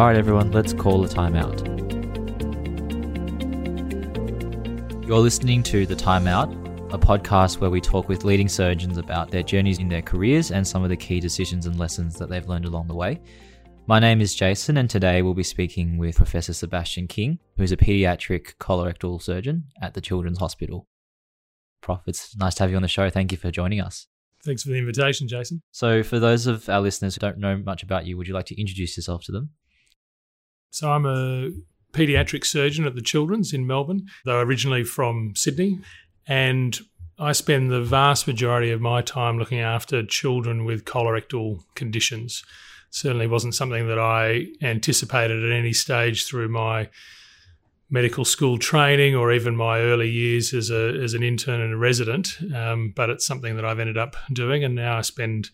All right, everyone, let's call a timeout. You're listening to The Timeout, a podcast where we talk with leading surgeons about their journeys in their careers and some of the key decisions and lessons that they've learned along the way. My name is Jason, and today we'll be speaking with Professor Sebastian King, who's a pediatric colorectal surgeon at the Children's Hospital. Prof, it's nice to have you on the show. Thank you for joining us. Thanks for the invitation, Jason. So, for those of our listeners who don't know much about you, would you like to introduce yourself to them? So, I'm a paediatric surgeon at the Children's in Melbourne, though originally from Sydney. And I spend the vast majority of my time looking after children with colorectal conditions. Certainly wasn't something that I anticipated at any stage through my medical school training or even my early years as a as an intern and a resident. Um, but it's something that I've ended up doing, and now I spend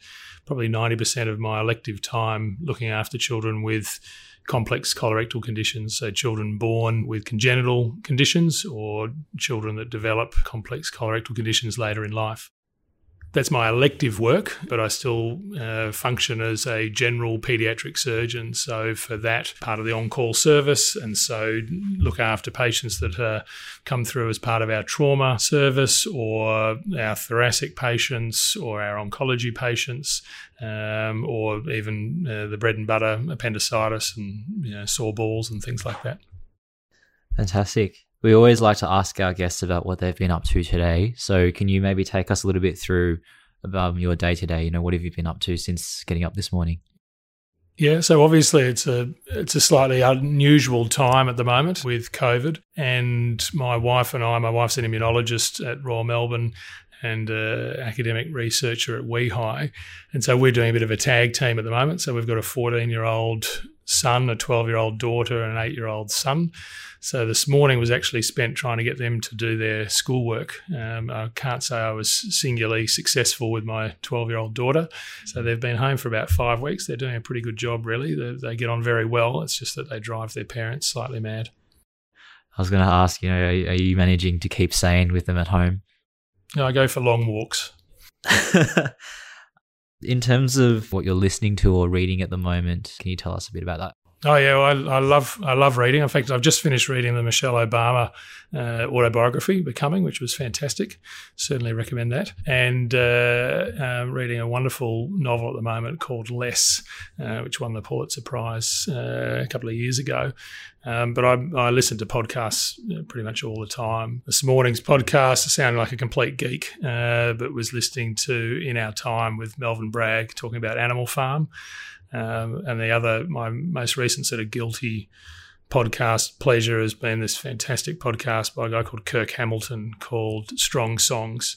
probably ninety percent of my elective time looking after children with complex colorectal conditions. So children born with congenital conditions or children that develop complex colorectal conditions later in life that's my elective work, but I still uh, function as a general paediatric surgeon. So, for that part of the on call service, and so look after patients that uh, come through as part of our trauma service or our thoracic patients or our oncology patients. Um, or even uh, the bread and butter appendicitis and you know, sore balls and things like that. Fantastic. We always like to ask our guests about what they've been up to today. So, can you maybe take us a little bit through about your day to day? You know, what have you been up to since getting up this morning? Yeah, so obviously it's a it's a slightly unusual time at the moment with COVID, and my wife and I, my wife's an immunologist at Royal Melbourne, and uh, academic researcher at WEHI. And so we're doing a bit of a tag team at the moment. So we've got a 14 year old son, a 12 year old daughter, and an eight year old son. So this morning was actually spent trying to get them to do their schoolwork. Um, I can't say I was singularly successful with my 12 year old daughter. So they've been home for about five weeks. They're doing a pretty good job, really. They, they get on very well. It's just that they drive their parents slightly mad. I was going to ask, you know, are, are you managing to keep sane with them at home? I go for long walks. In terms of what you're listening to or reading at the moment, can you tell us a bit about that? Oh yeah, well, I, I, love I love reading. In fact, I've just finished reading the Michelle Obama uh, autobiography, Becoming, which was fantastic. Certainly recommend that. And uh, uh, reading a wonderful novel at the moment called Less, uh, which won the Pulitzer Prize uh, a couple of years ago. Um, but I, I, listen to podcasts uh, pretty much all the time. This morning's podcast sounded like a complete geek, but was listening to In Our Time with Melvin Bragg talking about Animal Farm. Um, and the other, my most recent sort of guilty podcast pleasure has been this fantastic podcast by a guy called Kirk Hamilton called Strong Songs,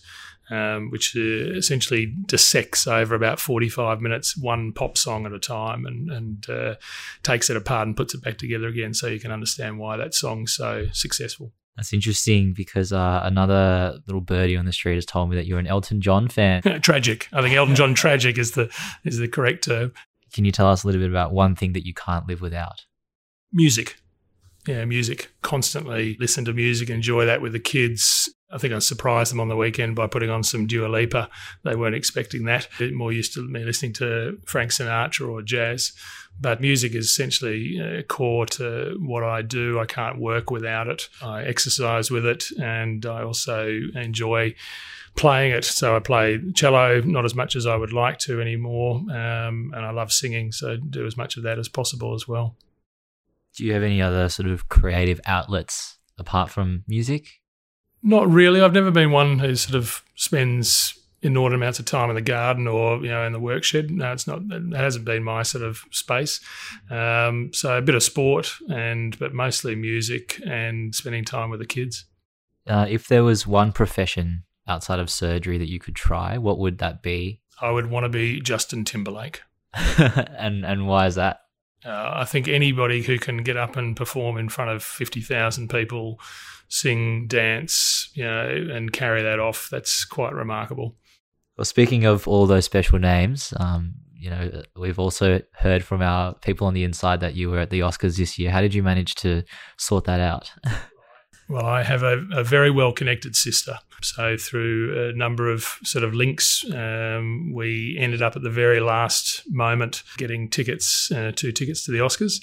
um, which uh, essentially dissects over about 45 minutes one pop song at a time and, and uh, takes it apart and puts it back together again so you can understand why that song's so successful. That's interesting because uh, another little birdie on the street has told me that you're an Elton John fan. tragic. I think Elton John tragic is the is the correct term. Can you tell us a little bit about one thing that you can't live without? Music. Yeah, music. Constantly listen to music, enjoy that with the kids. I think I surprised them on the weekend by putting on some Dua Lipa. They weren't expecting that. They're more used to me listening to Frank Sinatra or jazz. But music is essentially uh, core to what I do. I can't work without it. I exercise with it, and I also enjoy playing it. So I play cello, not as much as I would like to anymore, um, and I love singing, so do as much of that as possible as well. Do you have any other sort of creative outlets apart from music? Not really. I've never been one who sort of spends inordinate amounts of time in the garden or you know in the workshed. No, it's not. It hasn't been my sort of space. Um, so a bit of sport and but mostly music and spending time with the kids. Uh, if there was one profession outside of surgery that you could try, what would that be? I would want to be Justin Timberlake. and and why is that? Uh, I think anybody who can get up and perform in front of fifty thousand people, sing, dance, you know, and carry that off, that's quite remarkable. Well, speaking of all those special names, um, you know, we've also heard from our people on the inside that you were at the Oscars this year. How did you manage to sort that out? Well, I have a, a very well connected sister. So, through a number of sort of links, um, we ended up at the very last moment getting tickets, uh, two tickets to the Oscars.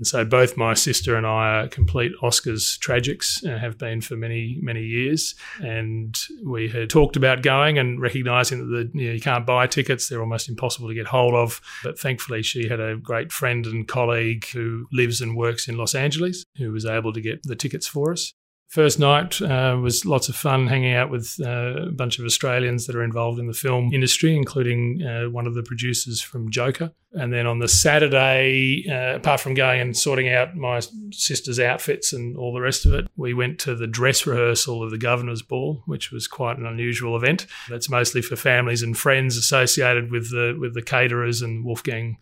And so both my sister and I are complete Oscars tragics, uh, have been for many, many years. And we had talked about going and recognising that the, you, know, you can't buy tickets, they're almost impossible to get hold of. But thankfully, she had a great friend and colleague who lives and works in Los Angeles who was able to get the tickets for us. First night uh, was lots of fun hanging out with uh, a bunch of Australians that are involved in the film industry, including uh, one of the producers from Joker. And then on the Saturday, uh, apart from going and sorting out my sister's outfits and all the rest of it, we went to the dress rehearsal of the Governor's Ball, which was quite an unusual event. That's mostly for families and friends associated with the with the caterers and Wolfgang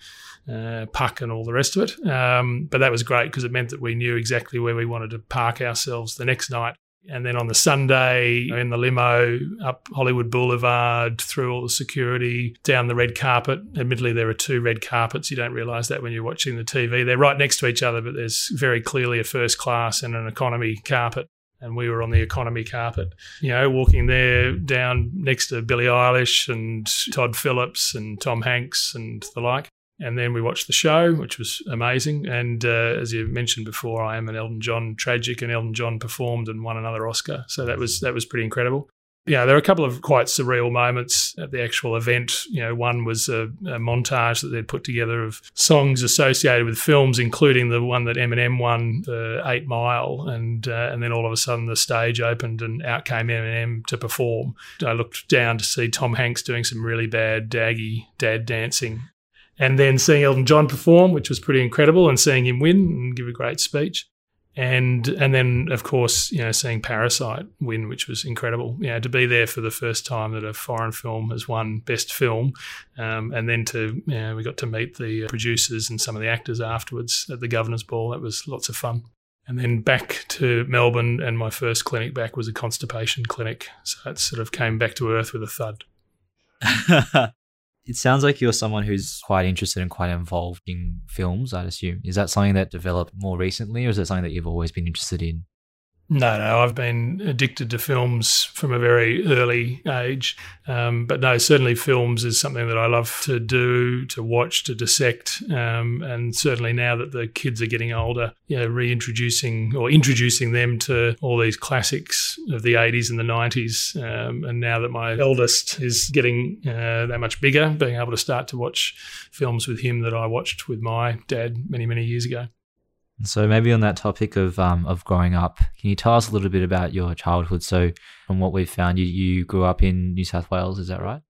uh, puck and all the rest of it. Um, but that was great because it meant that we knew exactly where we wanted to park ourselves the next night. And then on the Sunday, in the limo up Hollywood Boulevard, through all the security, down the red carpet. Admittedly, there are two red carpets. You don't realise that when you're watching the TV. They're right next to each other, but there's very clearly a first class and an economy carpet and we were on the economy carpet, you know, walking there down next to Billie Eilish and Todd Phillips and Tom Hanks and the like. And then we watched the show, which was amazing. And uh, as you mentioned before, I am an Elton John tragic, and Elton John performed and won another Oscar. So that was that was pretty incredible. Yeah, there are a couple of quite surreal moments at the actual event. You know, one was a, a montage that they'd put together of songs associated with films, including the one that Eminem won, the Eight Mile, and uh, and then all of a sudden the stage opened and out came Eminem to perform. I looked down to see Tom Hanks doing some really bad daggy dad dancing and then seeing Elton John perform, which was pretty incredible, and seeing him win and give a great speech. And and then of course, you know, seeing Parasite win, which was incredible. You know, to be there for the first time that a foreign film has won Best Film, um, and then to you know, we got to meet the producers and some of the actors afterwards at the Governor's Ball. That was lots of fun. And then back to Melbourne, and my first clinic back was a constipation clinic. So it sort of came back to earth with a thud. It sounds like you're someone who's quite interested and quite involved in films, I'd assume. Is that something that developed more recently, or is that something that you've always been interested in? No, no, I've been addicted to films from a very early age. Um, but no, certainly films is something that I love to do, to watch, to dissect. Um, and certainly now that the kids are getting older, you know, reintroducing or introducing them to all these classics of the 80s and the 90s. Um, and now that my eldest is getting uh, that much bigger, being able to start to watch films with him that I watched with my dad many, many years ago. So maybe on that topic of um, of growing up, can you tell us a little bit about your childhood? So from what we've found, you, you grew up in New South Wales, is that right?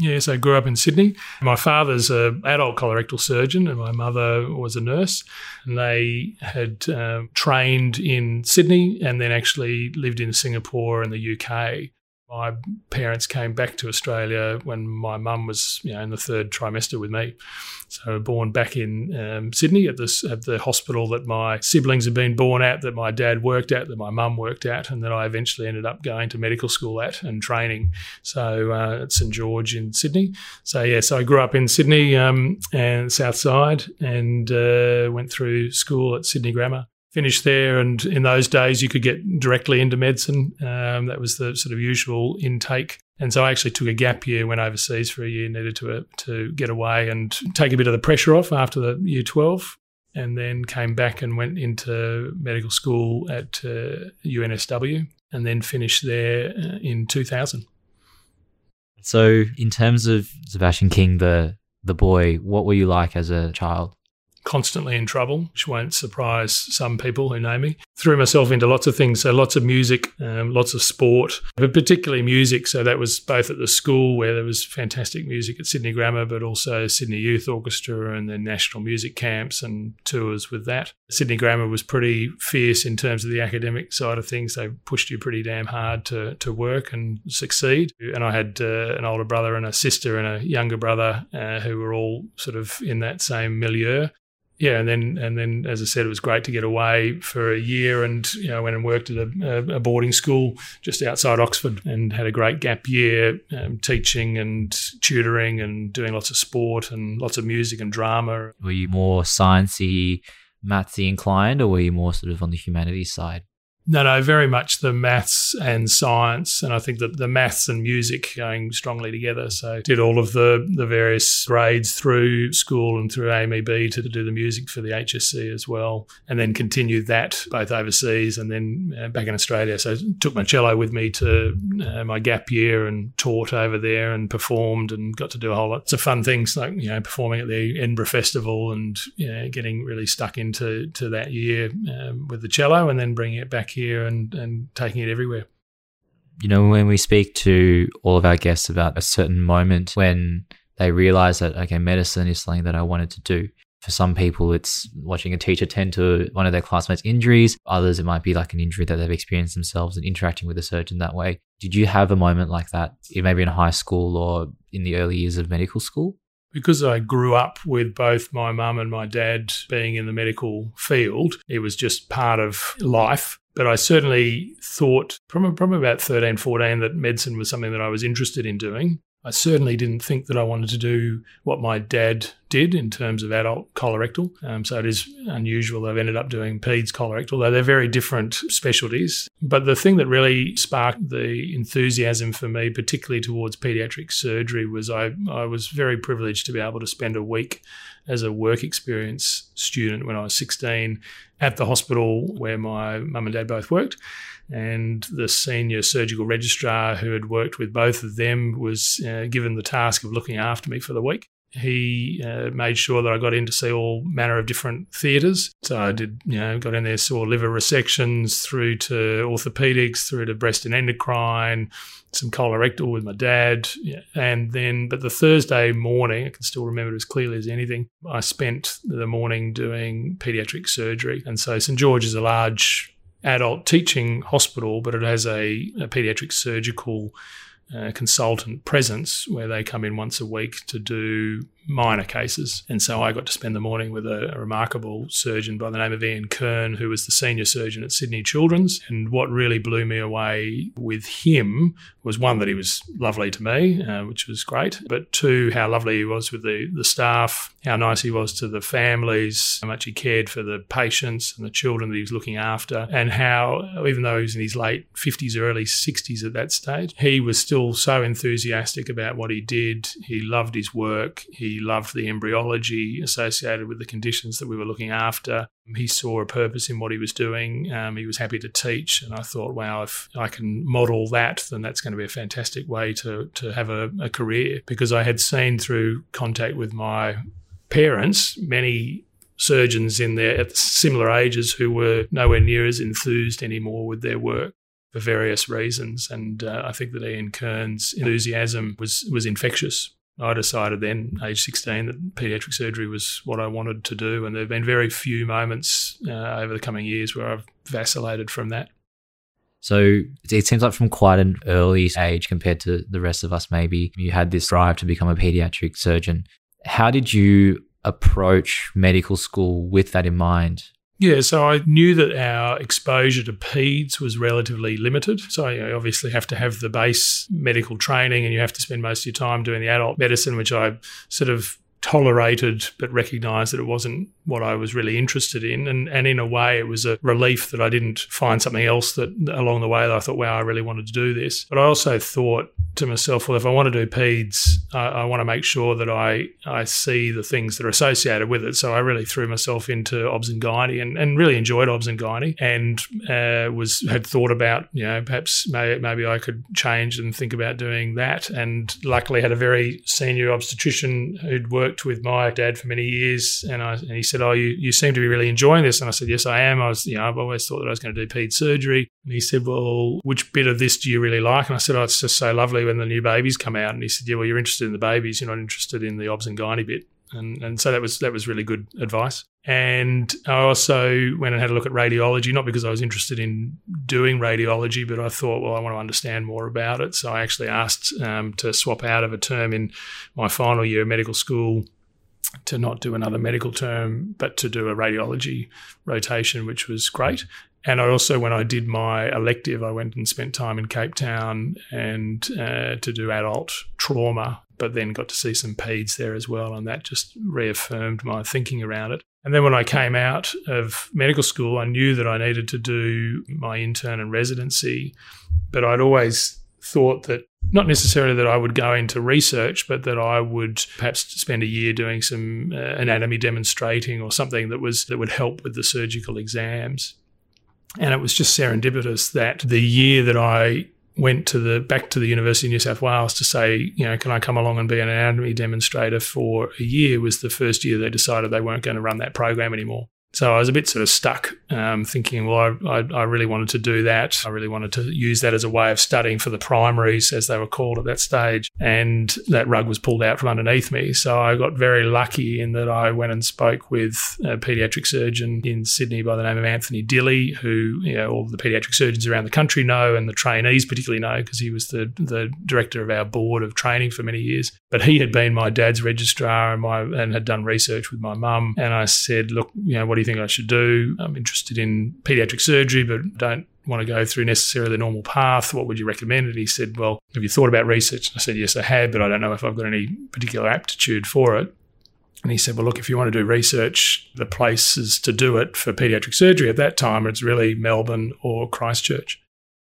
Yes, I grew up in Sydney. My father's an adult colorectal surgeon, and my mother was a nurse. And they had uh, trained in Sydney and then actually lived in Singapore and the UK. My parents came back to Australia when my mum was, you know, in the third trimester with me. So born back in um, Sydney at this at the hospital that my siblings had been born at, that my dad worked at, that my mum worked at, and that I eventually ended up going to medical school at and training. So uh, at St George in Sydney. So yeah, so I grew up in Sydney um, and South Side, and uh, went through school at Sydney Grammar finished there. And in those days, you could get directly into medicine. Um, that was the sort of usual intake. And so I actually took a gap year, went overseas for a year, needed to uh, to get away and take a bit of the pressure off after the year twelve, and then came back and went into medical school at uh, UNSW, and then finished there uh, in two thousand. So, in terms of Sebastian King, the the boy, what were you like as a child? Constantly in trouble, which won't surprise some people who know me. Threw myself into lots of things, so lots of music, um, lots of sport, but particularly music. So that was both at the school where there was fantastic music at Sydney Grammar, but also Sydney Youth Orchestra and then national music camps and tours with that. Sydney Grammar was pretty fierce in terms of the academic side of things. They pushed you pretty damn hard to, to work and succeed. And I had uh, an older brother and a sister and a younger brother uh, who were all sort of in that same milieu yeah, and then and then as I said, it was great to get away for a year, and you know went and worked at a, a boarding school just outside Oxford, and had a great gap year, um, teaching and tutoring, and doing lots of sport and lots of music and drama. Were you more sciencey, mathsy inclined, or were you more sort of on the humanities side? No, no, very much the maths and science, and I think that the maths and music going strongly together. So did all of the the various grades through school and through AMEB to do the music for the HSC as well, and then continued that both overseas and then uh, back in Australia. So took my cello with me to uh, my gap year and taught over there and performed and got to do a whole lot of fun things like you know performing at the Edinburgh Festival and you know, getting really stuck into to that year um, with the cello and then bringing it back here and, and taking it everywhere. You know, when we speak to all of our guests about a certain moment when they realize that, okay, medicine is something that I wanted to do. For some people, it's watching a teacher tend to one of their classmates' injuries. Others, it might be like an injury that they've experienced themselves and interacting with a surgeon that way. Did you have a moment like that, maybe in high school or in the early years of medical school? because I grew up with both my mum and my dad being in the medical field, it was just part of life. But I certainly thought from, from about 13, 14 that medicine was something that I was interested in doing. I certainly didn't think that I wanted to do what my dad did in terms of adult colorectal. Um, so it is unusual I've ended up doing peds colorectal, though they're very different specialties. But the thing that really sparked the enthusiasm for me, particularly towards pediatric surgery, was I, I was very privileged to be able to spend a week as a work experience student when I was 16 at the hospital where my mum and dad both worked and the senior surgical registrar who had worked with both of them was uh, given the task of looking after me for the week. He uh, made sure that I got in to see all manner of different theatres. So I did, you know, got in there, saw liver resections through to orthopedics, through to breast and endocrine, some colorectal with my dad. And then, but the Thursday morning, I can still remember it as clearly as anything, I spent the morning doing paediatric surgery. And so St George is a large adult teaching hospital, but it has a, a pediatric surgical uh, consultant presence where they come in once a week to do minor cases. And so I got to spend the morning with a, a, remarkable surgeon by the name of Ian Kern, who was the senior surgeon at Sydney Children's. And what really blew me away with him was one, that he was lovely to me, uh, which was great, but two, how lovely he was with the, the staff, how nice he was to the families, how much he cared for the patients and the children that he was looking after, and how, even though he was in his late 50s, early 60s at that stage, he was still so enthusiastic about what he did. He loved his work. He loved the embryology associated with the conditions that we were looking after. He saw a purpose in what he was doing. Um, he was happy to teach. And I thought, wow, if I can model that, then that's going to be a fantastic way to, to have a, a career. Because I had seen through contact with my parents many surgeons in their at similar ages who were nowhere near as enthused anymore with their work for various reasons. And uh, I think that Ian Kern's enthusiasm was was infectious. I decided then, age 16, that paediatric surgery was what I wanted to do. And there have been very few moments uh, over the coming years where I've vacillated from that. So it seems like from quite an early age compared to the rest of us, maybe you had this drive to become a pediatric surgeon. How did you approach medical school with that in mind? Yeah, so I knew that our exposure to PEDS was relatively limited. So you obviously have to have the base medical training and you have to spend most of your time doing the adult medicine, which I sort of tolerated but recognized that it wasn't what I was really interested in. And, and in a way, it was a relief that I didn't find something else that along the way that I thought, wow, I really wanted to do this. But I also thought to myself, well, if I want to do PEDS, I, I want to make sure that I, I see the things that are associated with it. So I really threw myself into obs and gynae and, and really enjoyed obs and gynae and uh, was had thought about, you know, perhaps maybe, maybe I could change and think about doing that. And luckily had a very senior obstetrician who'd worked with my dad for many years. And, I, and he said, said, "Oh, you, you seem to be really enjoying this," and I said, "Yes, I am." I was, you know, I've always thought that I was going to do ped surgery, and he said, "Well, which bit of this do you really like?" And I said, "Oh, it's just so lovely when the new babies come out." And he said, "Yeah, well, you're interested in the babies, you're not interested in the obs and gynae bit." And, and so that was that was really good advice. And I also went and had a look at radiology, not because I was interested in doing radiology, but I thought, well, I want to understand more about it. So I actually asked um, to swap out of a term in my final year of medical school to not do another medical term, but to do a radiology rotation, which was great. And I also, when I did my elective, I went and spent time in Cape Town and uh, to do adult trauma, but then got to see some peds there as well, and that just reaffirmed my thinking around it. And then when I came out of medical school, I knew that I needed to do my intern and residency, but I'd always thought that not necessarily that I would go into research, but that I would perhaps spend a year doing some uh, anatomy demonstrating or something that was that would help with the surgical exams. And it was just serendipitous that the year that I went to the back to the University of New South Wales to say, you know, can I come along and be an anatomy demonstrator for a year was the first year they decided they weren't going to run that program anymore. So I was a bit sort of stuck, um, thinking, well, I, I, I, really wanted to do that. I really wanted to use that as a way of studying for the primaries, as they were called at that stage. And that rug was pulled out from underneath me. So I got very lucky in that I went and spoke with a paediatric surgeon in Sydney by the name of Anthony Dilley, who you know, all the paediatric surgeons around the country know, and the trainees particularly know, because he was the the director of our board of training for many years. But he had been my dad's registrar and my and had done research with my mum. And I said, look, you know, what do you think I should do? I'm interested in pediatric surgery, but don't want to go through necessarily the normal path. What would you recommend? And he said, Well, have you thought about research? And I said, Yes, I have, but I don't know if I've got any particular aptitude for it. And he said, Well, look, if you want to do research, the places to do it for pediatric surgery at that time, it's really Melbourne or Christchurch.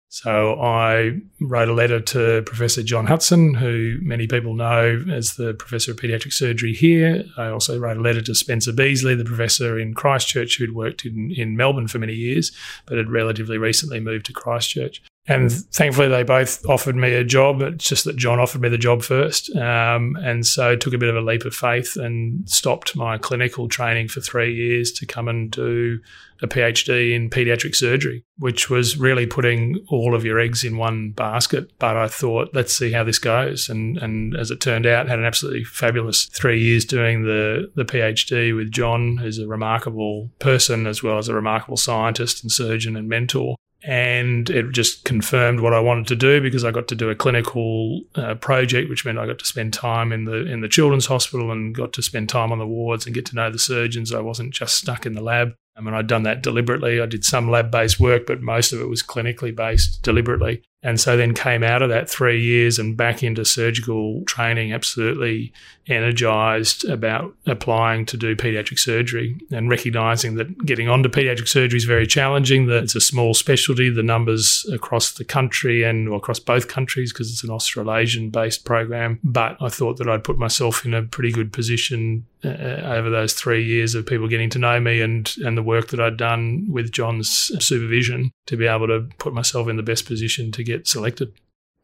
So I wrote a letter to Professor John Hutson, who many people know as the Professor of Paediatric Surgery here. I also wrote a letter to Spencer Beasley, the Professor in Christchurch, who'd worked in, in Melbourne for many years, but had relatively recently moved to Christchurch. And thankfully, they both offered me a job. It's just that John offered me the job first. Um, and so took a bit of a leap of faith and stopped my clinical training for three years to come and do a PhD in pediatric surgery, which was really putting all of your eggs in one basket. But I thought, let's see how this goes. And, and as it turned out, had an absolutely fabulous three years doing the, the PhD with John, who's a remarkable person as well as a remarkable scientist and surgeon and mentor and it just confirmed what I wanted to do because I got to do a clinical uh, project, which meant I got to spend time in the in the children's hospital and got to spend time on the wards and get to know the surgeons. I wasn't just stuck in the lab. I mean, I'd done that deliberately. I did some lab based work, but most of it was clinically based deliberately. And so then came out of that three years and back into surgical training, absolutely energized about applying to do pediatric surgery and recognizing that getting onto pediatric surgery is very challenging, that it's a small specialty, the numbers across the country and across both countries because it's an Australasian based program. But I thought that I'd put myself in a pretty good position uh, over those three years of people getting to know me and, and the work that I'd done with John's supervision to be able to put myself in the best position to get selected.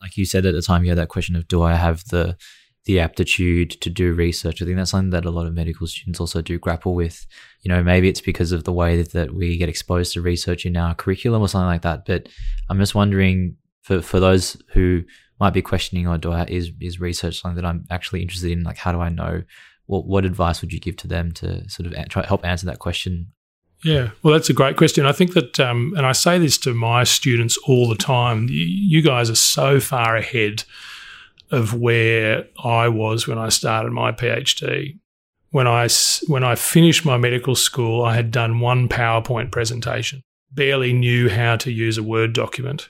Like you said at the time, you had that question of do I have the the aptitude to do research. I think that's something that a lot of medical students also do grapple with. You know, maybe it's because of the way that we get exposed to research in our curriculum or something like that. But I'm just wondering for, for those who might be questioning, or do I, is, is research something that I'm actually interested in? Like, how do I know? What, what advice would you give to them to sort of try help answer that question yeah, well, that's a great question. I think that, um, and I say this to my students all the time you guys are so far ahead of where I was when I started my PhD. When I, when I finished my medical school, I had done one PowerPoint presentation, barely knew how to use a Word document.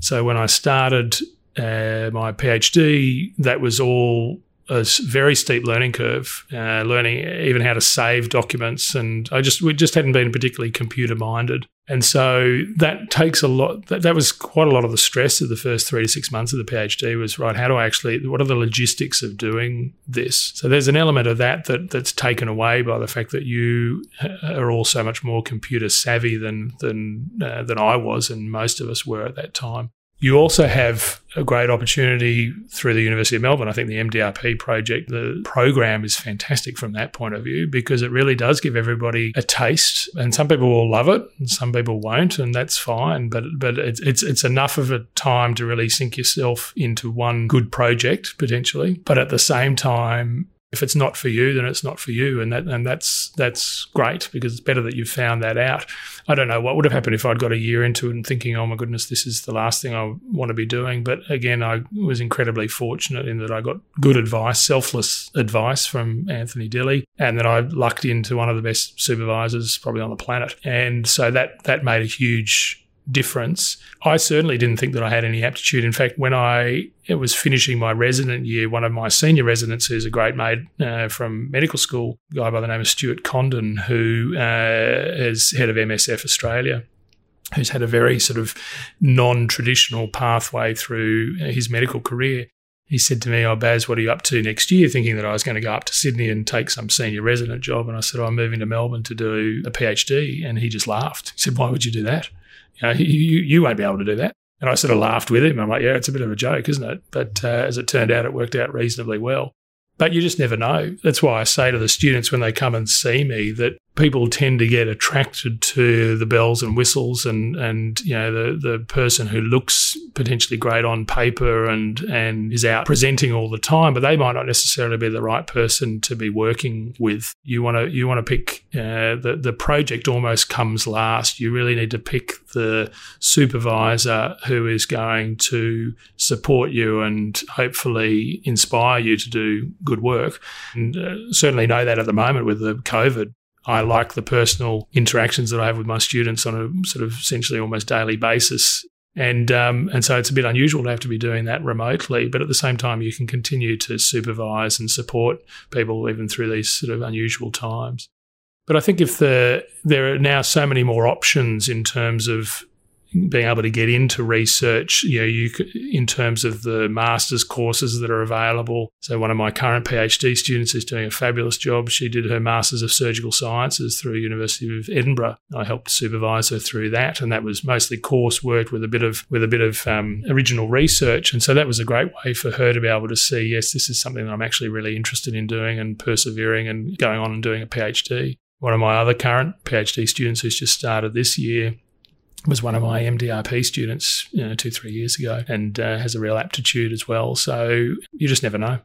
So when I started uh, my PhD, that was all a very steep learning curve, uh, learning even how to save documents, and I just we just hadn't been particularly computer minded, and so that takes a lot. That, that was quite a lot of the stress of the first three to six months of the PhD was right. How do I actually? What are the logistics of doing this? So there's an element of that that that's taken away by the fact that you are all so much more computer savvy than than uh, than I was, and most of us were at that time. You also have a great opportunity through the University of Melbourne. I think the MDRP project, the program is fantastic from that point of view because it really does give everybody a taste. And some people will love it and some people won't, and that's fine. But but it's it's, it's enough of a time to really sink yourself into one good project potentially. But at the same time, if it's not for you, then it's not for you, and that and that's that's great because it's better that you've found that out. I don't know what would have happened if I'd got a year into it and thinking, oh my goodness, this is the last thing I want to be doing. But again, I was incredibly fortunate in that I got good advice, selfless advice from Anthony Dilley, and that I lucked into one of the best supervisors probably on the planet, and so that that made a huge difference. I certainly didn't think that I had any aptitude. In fact, when I was finishing my resident year, one of my senior residents, who's a great mate uh, from medical school, a guy by the name of Stewart Condon, who uh, is head of MSF Australia, who's had a very sort of non traditional pathway through his medical career. He said to me, Oh, Baz, what are you up to next year? Thinking that I was going to go up to Sydney and take some senior resident job. And I said, oh, I'm moving to Melbourne to do a PhD. And he just laughed. He said, Why would you do that? You, know, you, you won't be able to do that. And I sort of laughed with him. I'm like, Yeah, it's a bit of a joke, isn't it? But uh, as it turned out, it worked out reasonably well. But you just never know. That's why I say to the students when they come and see me that people tend to get attracted to the bells and whistles and and you know the the person who looks potentially great on paper and and is out presenting all the time but they might not necessarily be the right person to be working with. You want to you want to pick uh, the the project almost comes last. You really need to pick the supervisor who is going to support you and hopefully inspire you to do good work. And uh, certainly know that at the moment with the covid I like the personal interactions that I have with my students on a sort of essentially almost daily basis. And um, and so it's a bit unusual to have to be doing that remotely, but at the same time, you can continue to supervise and support people even through these sort of unusual times. But I think if the there are now so many more options in terms of being able to get into research, you know, you in terms of the master's courses that are available. So one of my current PhD students is doing a fabulous job. She did her master's of surgical sciences through University of Edinburgh. I helped supervise her through that, and that was mostly coursework with a bit of with a bit of um, original research. And so that was a great way for her to be able to see, yes, this is something that I'm actually really interested in doing and persevering and going on and doing a PhD. One of my other current PhD students who's just started this year was one of my MDRP students, you know, two three years ago, and uh, has a real aptitude as well. So you just never know.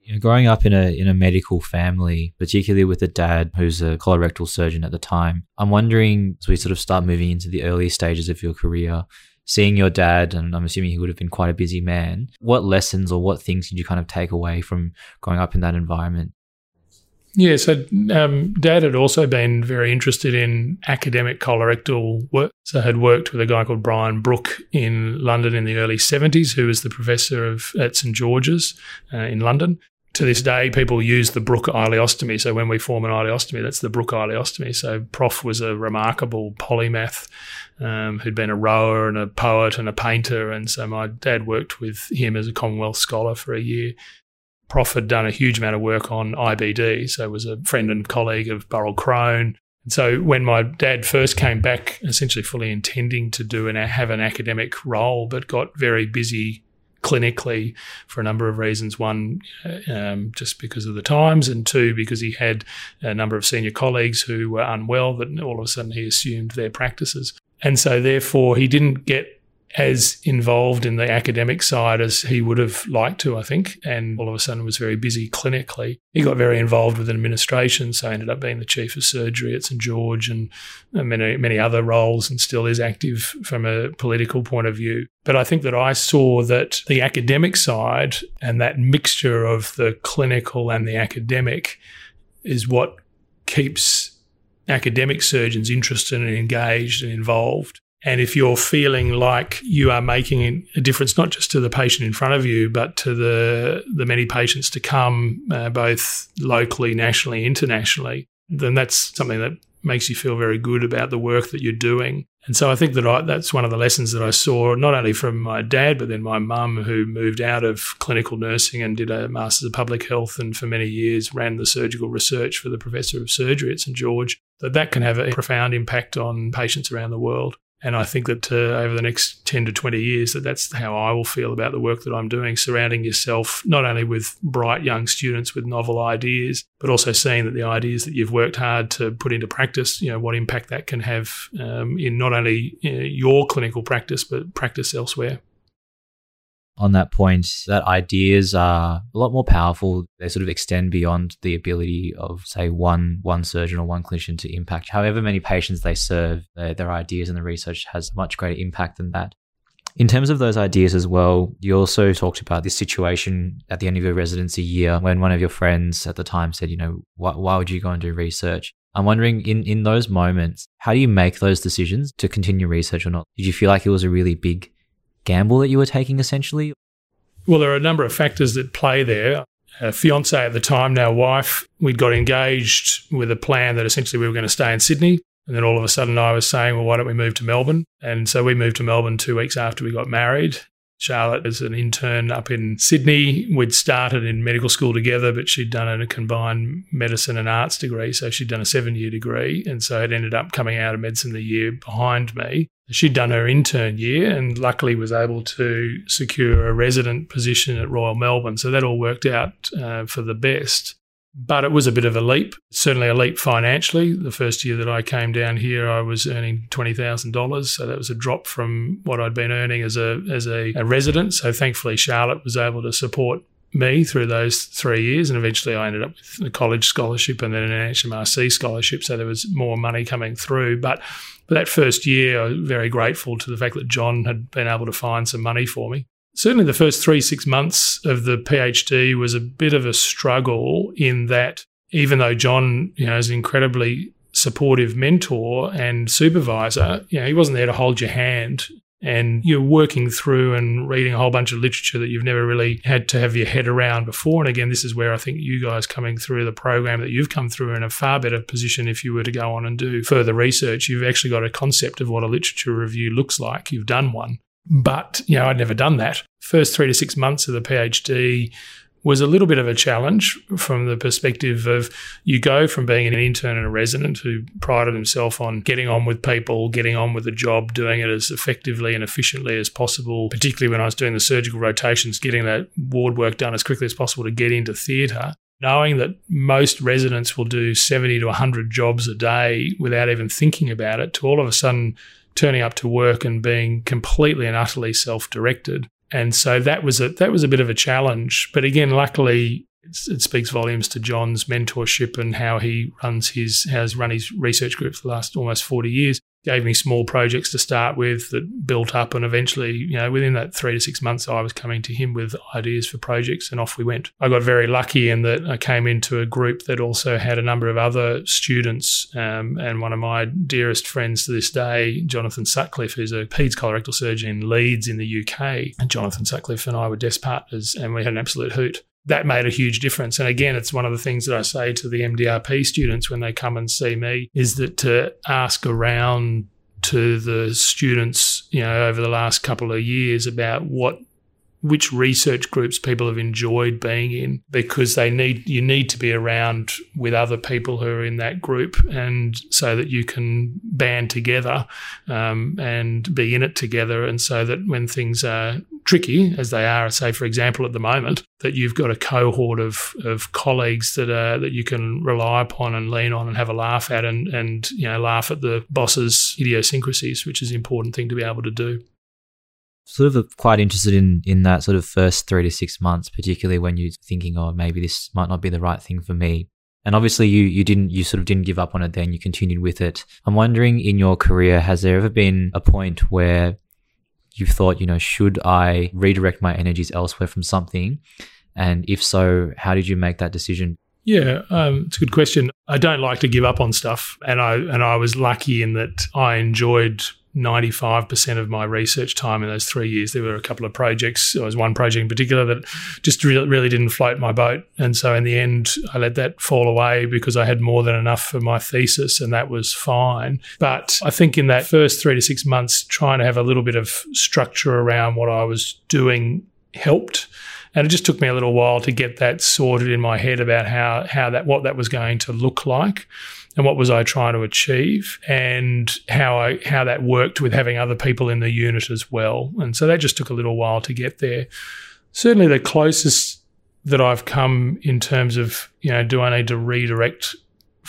You know, growing up in a in a medical family, particularly with a dad who's a colorectal surgeon at the time, I'm wondering as we sort of start moving into the early stages of your career, seeing your dad, and I'm assuming he would have been quite a busy man. What lessons or what things did you kind of take away from growing up in that environment? Yeah, so um, Dad had also been very interested in academic colorectal work. So had worked with a guy called Bryan Brooke in London in the early 70s, who was the professor of at St George's uh, in London. To this day, people use the Brooke ileostomy. So when we form an ileostomy, that's the Brooke ileostomy. So Prof was a remarkable polymath um, who'd been a rower and a poet and a painter. And so my dad worked with him as a Commonwealth scholar for a year. Prof had done a huge amount of work on IBD, so was a friend and colleague of Burrill Crohn. And so when my dad first came back, essentially fully intending to do and have an academic role, but got very busy clinically for a number of reasons. One, um, just because of the times, and two, because he had a number of senior colleagues who were unwell that all of a sudden he assumed their practices. And so therefore he didn't get as involved in the academic side as he would have liked to, I think, and all of a sudden was very busy clinically. He got very involved with administration, so ended up being the chief of surgery at St George and many many other roles, and still is active from a political point of view. But I think that I saw that the academic side and that mixture of the clinical and the academic is what keeps academic surgeons interested and engaged and involved. And if you're feeling like you are making a difference, not just to the patient in front of you, but to the, the many patients to come, uh, both locally, nationally, internationally, then that's something that makes you feel very good about the work that you're doing. And so I think that I, that's one of the lessons that I saw, not only from my dad, but then my mum, who moved out of clinical nursing and did a Master's of Public Health and for many years ran the surgical research for the Professor of Surgery at St George, that that can have a profound impact on patients around the world. And I think that uh, over the next 10 to 20 years, that that's how I will feel about the work that I'm doing, surrounding yourself not only with bright young students with novel ideas, but also seeing that the ideas that you've worked hard to put into practice, you know, what impact that can have um, in not only you know, your clinical practice, but practice elsewhere on that point that ideas are a lot more powerful. They sort of extend beyond the ability of, say, one one surgeon or one clinician to impact however many patients they serve. Their, their ideas and the research has a much greater impact than that. In terms of those ideas as well, you also talked about this situation at the end of your residency year when one of your friends at the time said, you know, why, why would you go and do research? I'm wondering in, in those moments, how do you make those decisions to continue research or not? Did you feel like it was a really big gamble that you were taking essentially? Well, there are a number of factors that play there. A fiance at the time, now wife, we'd got engaged with a plan that essentially we were going to stay in Sydney. And then all of a sudden I was saying, well, why don't we move to Melbourne? And so we moved to Melbourne two weeks after we got married. Charlotte as an intern up in Sydney. We'd started in medical school together, but she'd done a combined medicine and arts degree. So she'd done a seven year degree. And so it ended up coming out of medicine the year behind me. She'd done her intern year and luckily was able to secure a resident position at Royal Melbourne. So that all worked out uh, for the best. But it was a bit of a leap, certainly a leap financially. The first year that I came down here, I was earning twenty thousand dollars, so that was a drop from what I'd been earning as a as a, a resident. So thankfully, Charlotte was able to support me through those three years, and eventually I ended up with a college scholarship and then an HMRC scholarship. So there was more money coming through, but for that first year, I was very grateful to the fact that John had been able to find some money for me certainly the first three, six months of the PhD was a bit of a struggle in that even though John, you know, is an incredibly supportive mentor and supervisor, you know, he wasn't there to hold your hand. And you're working through and reading a whole bunch of literature that you've never really had to have your head around before. And again, this is where I think you guys coming through the program that you've come through in a far better position if you were to go on and do further research. You've actually got a concept of what a literature review looks like. You've done one. But, you know, I'd never done that. First three to six months of the PhD was a little bit of a challenge from the perspective of you go from being an intern and a resident who prided himself on getting on with people, getting on with the job, doing it as effectively and efficiently as possible, particularly when I was doing the surgical rotations, getting that ward work done as quickly as possible to get into theatre. Knowing that most residents will do 70 to 100 jobs a day without even thinking about it, to all of a sudden turning up to work and being completely and utterly self-directed. And so that was a that was a bit of a challenge. But again, luckily, it speaks volumes to John's mentorship and how he runs his has run his research group for the last almost forty years gave me small projects to start with that built up and eventually you know within that three to six months i was coming to him with ideas for projects and off we went. I got very lucky in that i came into a group that also had a number of other students um, and one of my dearest friends to this day jonathan sutcliffe who's a peds colorectal surgeon in leeds in the uk and jonathan sutcliffe and i were desk partners and we had an absolute hoot that made a huge difference. And again, it's one of the things that I say to the MDRP students when they come and see me is that to ask around to the students, you know, over the last couple of years about what which research groups people have enjoyed being in because they need you need to be around with other people who are in that group and so that you can band together um, and be in it together and so that when things are tricky as they are say for example at the moment that you've got a cohort of, of colleagues that are that you can rely upon and lean on and have a laugh at and and you know laugh at the boss's idiosyncrasies which is an important thing to be able to do sort of quite interested in in that sort of first three to six months, particularly when you're thinking, oh, maybe this might not be the right thing for me. And obviously, you you didn't you sort of didn't give up on it. Then you continued with it. I'm wondering, in your career, has there ever been a point where you've thought, you know, should I redirect my energies elsewhere from something? And if so, how did you make that decision? Yeah, um, it's a good question. I don't like to give up on stuff, and I and I was lucky in that I enjoyed 95% of my research time in those three years. There were a couple of projects. There was one project in particular that just really, really didn't float my boat. And so in the end, I let that fall away because I had more than enough for my thesis, and that was fine. But I think in that first three to six months, trying to have a little bit of structure around what I was doing helped. And it just took me a little while to get that sorted in my head about how, how that, what that was going to look like and what was I trying to achieve and how I how that worked with having other people in the unit as well. And so that just took a little while to get there. Certainly the closest that I've come in terms of, you know, do I need to redirect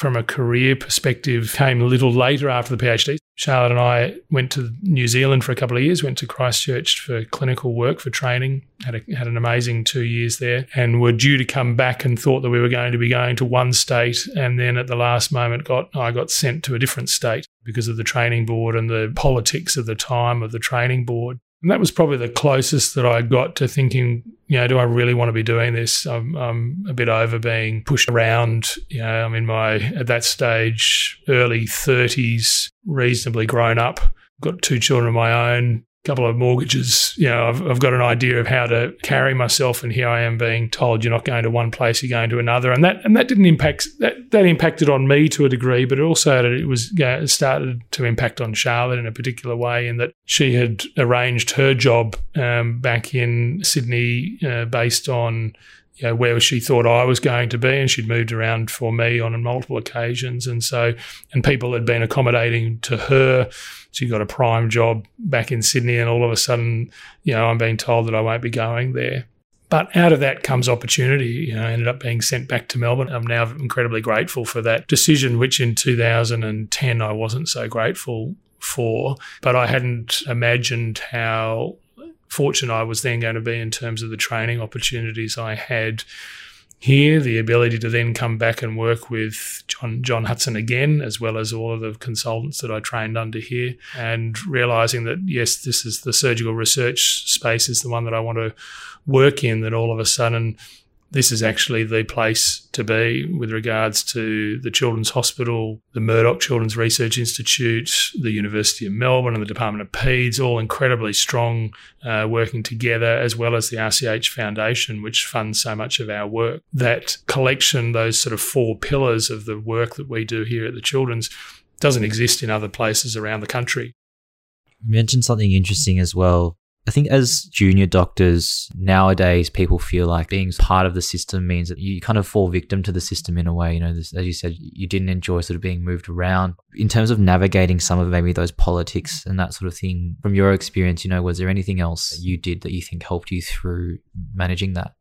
from a career perspective came a little later after the PhD. Charlotte and I went to New Zealand for a couple of years, went to Christchurch for clinical work for training, had, a, had an amazing two years there, and were due to come back and thought that we were going to be going to one state. And then at the last moment, got I got sent to a different state because of the training board and the politics of the time of the training board. And that was probably the closest that I got to thinking, you know, do I really want to be doing this? I'm, I'm a bit over being pushed around. You know, I'm in my, at that stage, early 30s, reasonably grown up. Got two children of my own, couple of mortgages, you know, I've, I've, got an idea of how to carry myself, and here I am being told you're not going to one place, you're going to another, and that and that didn't impact that that impacted on me to a degree, but also it was it started to impact on Charlotte in a particular way, in that she had arranged her job um, back in Sydney uh, based on you know, where she thought I was going to be, and she'd moved around for me on multiple occasions, and so and people had been accommodating to her. She got a prime job back in Sydney, and all of a sudden, you know, I'm being told that I won't be going there. But out of that comes opportunity. You know, I ended up being sent back to Melbourne. I'm now incredibly grateful for that decision, which in 2010 I wasn't so grateful for. But I hadn't imagined how fortunate I was then going to be in terms of the training opportunities I had here, the ability to then come back and work with John, John Hutson again, as well as all of the consultants that I trained under here, and realizing that, yes, this is the surgical research space is the one that I want to work in, that all of a sudden this is actually the place to be with regards to the Children's Hospital, the Murdoch Children's Research Institute, the University of Melbourne, and the Department of PEDS, all incredibly strong, uh, working together, as well as the RCH Foundation, which funds so much of our work. That collection, those sort of four pillars of the work that we do here at the Children's, doesn't exist in other places around the country. You mentioned something interesting as well I think as junior doctors nowadays, people feel like being part of the system means that you kind of fall victim to the system in a way. You know, this, as you said, you didn't enjoy sort of being moved around. In terms of navigating some of maybe those politics and that sort of thing, from your experience, you know, was there anything else you did that you think helped you through managing that?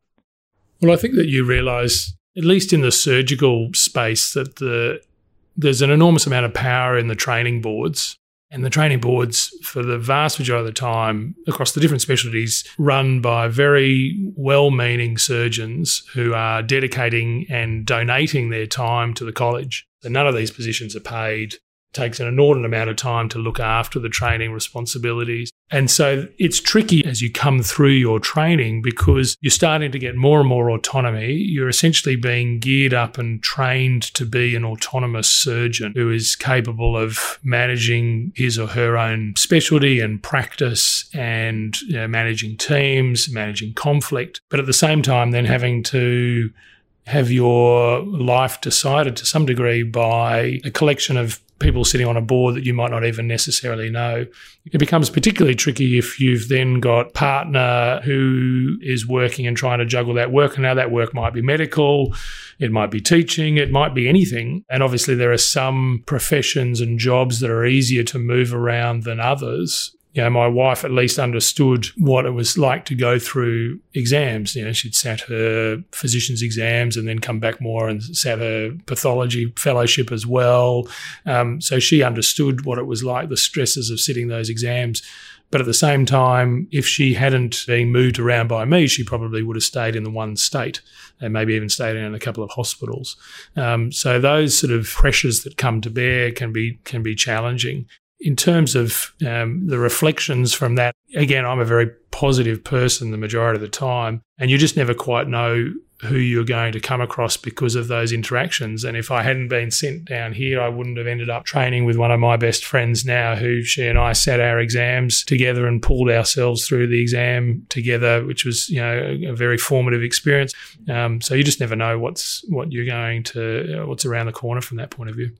Well, I think that you realise, at least in the surgical space, that the there's an enormous amount of power in the training boards and the training boards, for the vast majority of the time, across the different specialties, run by very well meaning surgeons who are dedicating and donating their time to the college. And none of these positions are paid takes an inordinate amount of time to look after the training responsibilities. And so it's tricky as you come through your training because you're starting to get more and more autonomy. You're essentially being geared up and trained to be an autonomous surgeon who is capable of managing his or her own specialty and practice and you know, managing teams, managing conflict, but at the same time, then having to have your life decided to some degree by a collection of people sitting on a board that you might not even necessarily know. It becomes particularly tricky if you've then got partner who is working and trying to juggle that work. And now that work might be medical, it might be teaching, it might be anything. And obviously there are some professions and jobs that are easier to move around than others you know, my wife at least understood what it was like to go through exams. You know, she'd sat her physician's exams and then come back more and sat her pathology fellowship as well. Um, so she understood what it was like, the stresses of sitting those exams. But at the same time, if she hadn't been moved around by me, she probably would have stayed in the one state and maybe even stayed in a couple of hospitals. Um, so those sort of pressures that come to bear can be can be challenging in terms of um, the reflections from that, again, I'm a very positive person the majority of the time, and you just never quite know who you're going to come across because of those interactions. And if I hadn't been sent down here, I wouldn't have ended up training with one of my best friends now, who she and I sat our exams together and pulled ourselves through the exam together, which was you know a, very formative experience. Um, so you just never know what's what you're going to what's around the corner from that point of view.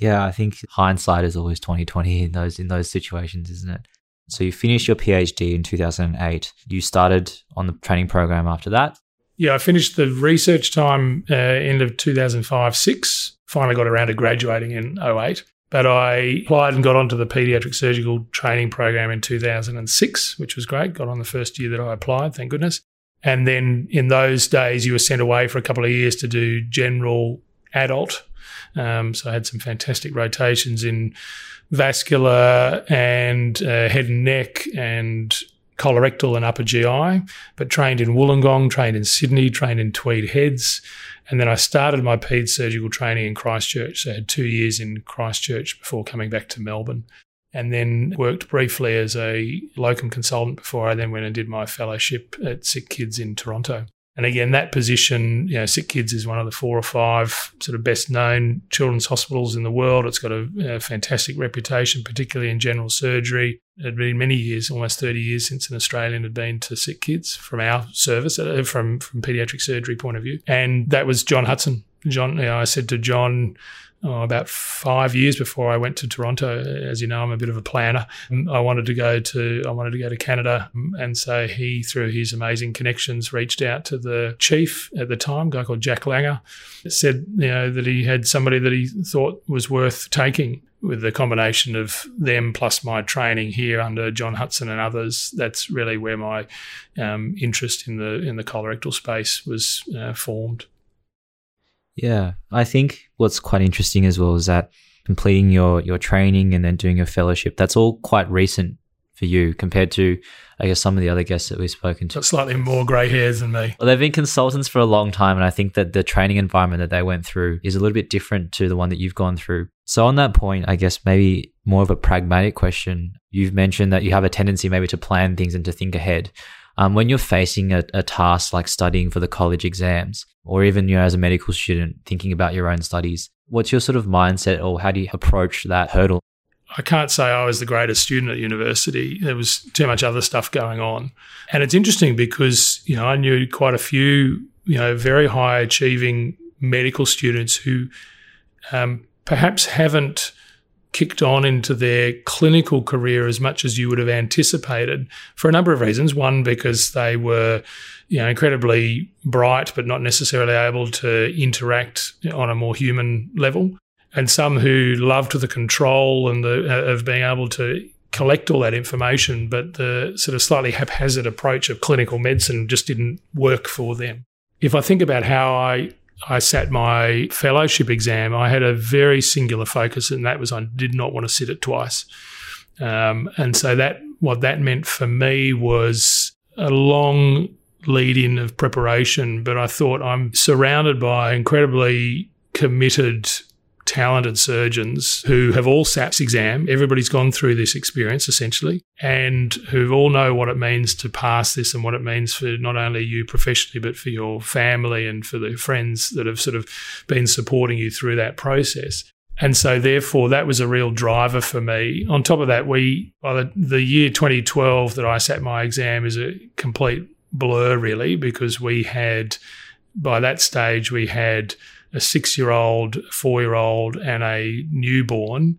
Yeah, I think hindsight is always twenty twenty in those in those situations, isn't it? So you finished your PhD in 2008. You started on the training program after that. Yeah, I finished the research time uh, end of 2005 6. Finally got around to graduating in 08. But I applied and got onto the pediatric surgical training program in 2006, which was great. Got on the first year that I applied, thank goodness. And then in those days, you were sent away for a couple of years to do general adult um, so I had some fantastic rotations in vascular and uh, head and neck and colorectal and upper GI, but trained in Wollongong, trained in Sydney, trained in Tweed Heads. And then I started my ped surgical training in Christchurch. So I had two years in Christchurch before coming back to Melbourne. and then worked briefly as a locum consultant before I then went and did my fellowship at Sick Kids in Toronto. And again, that position, you know, Sick Kids is one of the four or five sort of best known children's hospitals in the world. It's got a, a fantastic reputation, particularly in general surgery. It had been many years, almost 30 years since an Australian had been to Sick Kids from our service, uh, from, from paediatric surgery point of view. And that was John Hutson. John, you know, I said to John, oh, about five years before I went to Toronto. As you know, I'm a bit of a planner. I wanted to go to I wanted to go to Canada, and so he, through his amazing connections, reached out to the chief at the time, a guy called Jack Langer, said you know that he had somebody that he thought was worth taking. With the combination of them plus my training here under John Hutson and others, that's really where my um, interest in the in the colorectal space was uh, formed. Yeah, I think what's quite interesting as well is that completing your your training and then doing your fellowship that's all quite recent for you compared to I guess some of the other guests that we've spoken to. Got slightly more grey hairs than me. Well, they've been consultants for a long time, and I think that the training environment that they went through is a little bit different to the one that you've gone through. So on that point, I guess maybe more of a pragmatic question. You've mentioned that you have a tendency maybe to plan things and to think ahead. Um, when you're facing a, a task like studying for the college exams, or even you know as a medical student thinking about your own studies, what's your sort of mindset, or how do you approach that hurdle? I can't say I was the greatest student at university. There was too much other stuff going on. And it's interesting because, you know, I knew quite a few, you know, very high achieving medical students who um, perhaps haven't kicked on into their clinical career as much as you would have anticipated for a number of reasons. One, because they were, you know, incredibly bright, but not necessarily able to interact on a more human level. And some who loved the control and the uh, of being able to collect all that information, but the sort of slightly haphazard approach of clinical medicine just didn't work for them. If I think about how I I sat my fellowship exam, I had a very singular focus, and that was I did not want to sit it twice. Um, and so that what that meant for me was a long lead in of preparation. But I thought I'm surrounded by incredibly committed talented surgeons who have all SAPS exam. Everybody's gone through this experience essentially, and who all know what it means to pass this and what it means for not only you professionally, but for your family and for the friends that have sort of been supporting you through that process. And so, therefore, that was a real driver for me. On top of that, we, by the, the year 2012 that I sat my exam is a complete blur, really, because we had, by that stage, we had a six year old, four year old, and a newborn.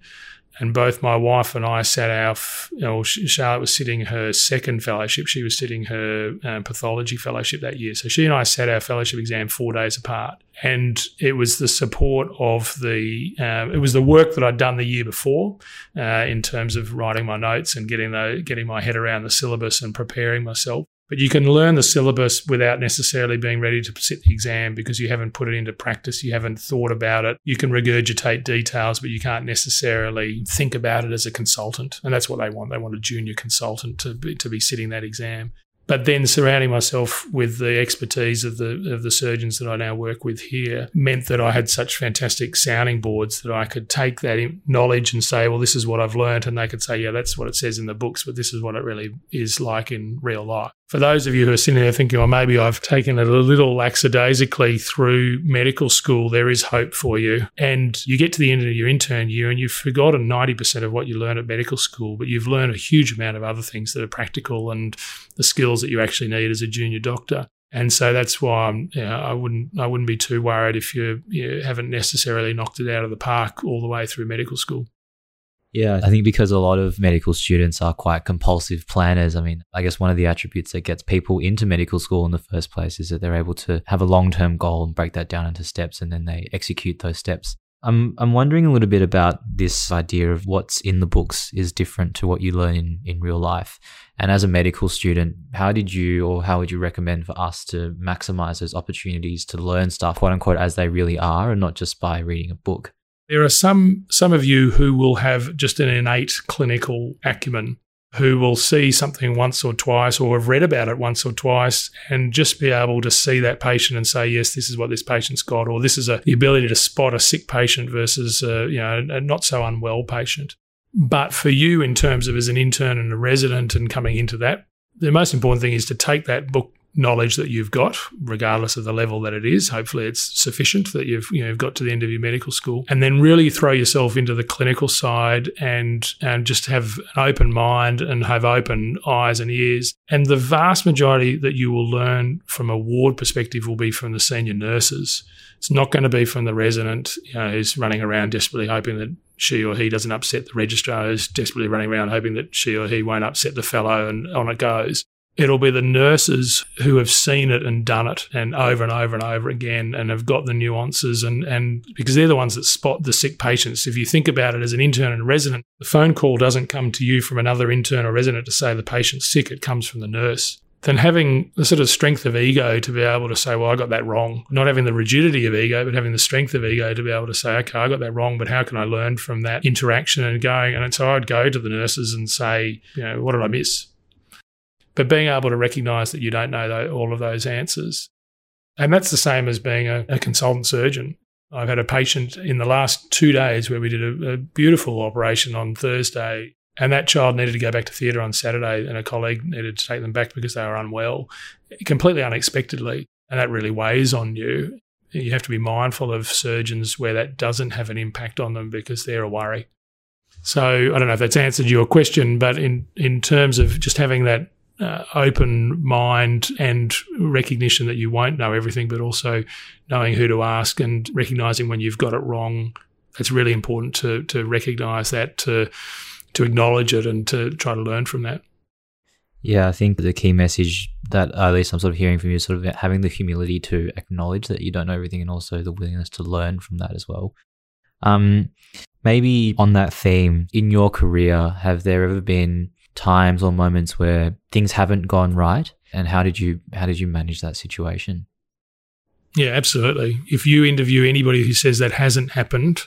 And both my wife and I sat our, you know, Charlotte was sitting her second fellowship. She was sitting her um, pathology fellowship that year. So she and I sat our fellowship exam four days apart. And it was the support of the, um, it was the work that I'd done the year before uh, in terms of writing my notes and getting the, getting my head around the syllabus and preparing myself. But you can learn the syllabus without necessarily being ready to sit the exam because you haven't put it into practice. You haven't thought about it. You can regurgitate details, but you can't necessarily think about it as a consultant. And that's what they want. They want a junior consultant to be, to be sitting that exam but then surrounding myself with the expertise of the of the surgeons that I now work with here meant that I had such fantastic sounding boards that I could take that knowledge and say, well, this is what I've learned, and they could say, yeah, that's what it says in the books, but this is what it really is like in real life. For those of you who are sitting there thinking, well, maybe I've taken it a little lackadaisically through medical school, there is hope for you. And you get to the end of your intern year and you've forgotten 90% of what you learn at medical school, but you've learned a huge amount of other things that are practical and the skills that you actually need as a junior doctor. And so that's why I'm, you know, I wouldn't I wouldn't be too worried if you, you haven't necessarily knocked it out of the park all the way through medical school. Yeah, I think because a lot of medical students are quite compulsive planners. I mean, I guess one of the attributes that gets people into medical school in the first place is that they're able to have a long term goal and break that down into steps and then they execute those steps. I'm, I'm wondering a little bit about this idea of what's in the books is different to what you learn in, in real life. And as a medical student, how did you or how would you recommend for us to maximize those opportunities to learn stuff, quote unquote, as they really are and not just by reading a book? There are some some of you who will have just an innate clinical acumen who will see something once or twice or have read about it once or twice and just be able to see that patient and say, yes, this is what this patient's got, or this is a, the ability to spot a sick patient versus a, you know, a not so unwell patient. But for you, in terms of as an intern and a resident and coming into that, the most important thing is to take that book knowledge that you've got, regardless of the level that it is. Hopefully, it's sufficient that you've you know got to the end of your medical school, and then really throw yourself into the clinical side and and just have an open mind and have open eyes and ears. And the vast majority that you will learn from a ward perspective will be from the senior nurses. It's not going to be from the resident you know, who's running around desperately hoping that she or he doesn't upset the registrar who's desperately running around hoping that she or he won't upset the fellow and on it goes. It'll be the nurses who have seen it and done it and over and over and over again and have got the nuances and, and because they're the ones that spot the sick patients. If you think about it as an intern and resident, the phone call doesn't come to you from another intern or resident to say the patient's sick, it comes from the nurse. Then having the sort of strength of ego to be able to say, well, I got that wrong. Not having the rigidity of ego, but having the strength of ego to be able to say, okay, I got that wrong, but how can I learn from that interaction and going? And so I'd go to the nurses and say, you know, what did I miss? But being able to recognize that you don't know all of those answers. And that's the same as being a, a consultant surgeon. I've had a patient in the last two days where we did a, a beautiful operation on Thursday, and that child needed to go back to theatre on Saturday, and a colleague needed to take them back because they were unwell, completely unexpectedly. And that really weighs on you. You have to be mindful of surgeons where that doesn't have an impact on them because they're a worry. So I don't know if that's answered your question, but in, in terms of just having that uh, open mind and recognition that you won't know everything, but also knowing who to ask and recognizing when you've got it wrong. It's really important to to recognize that, to to acknowledge it, and to try to learn from that. Yeah, I think the key message that at least I'm sort of hearing from you is sort of having the humility to acknowledge that you don't know everything, and also the willingness to learn from that as well. Um, maybe on that theme, in your career, have there ever been times or moments where things haven't gone right? And how did you how did you manage that situation? Yeah absolutely. If you interview anybody who says that hasn't happened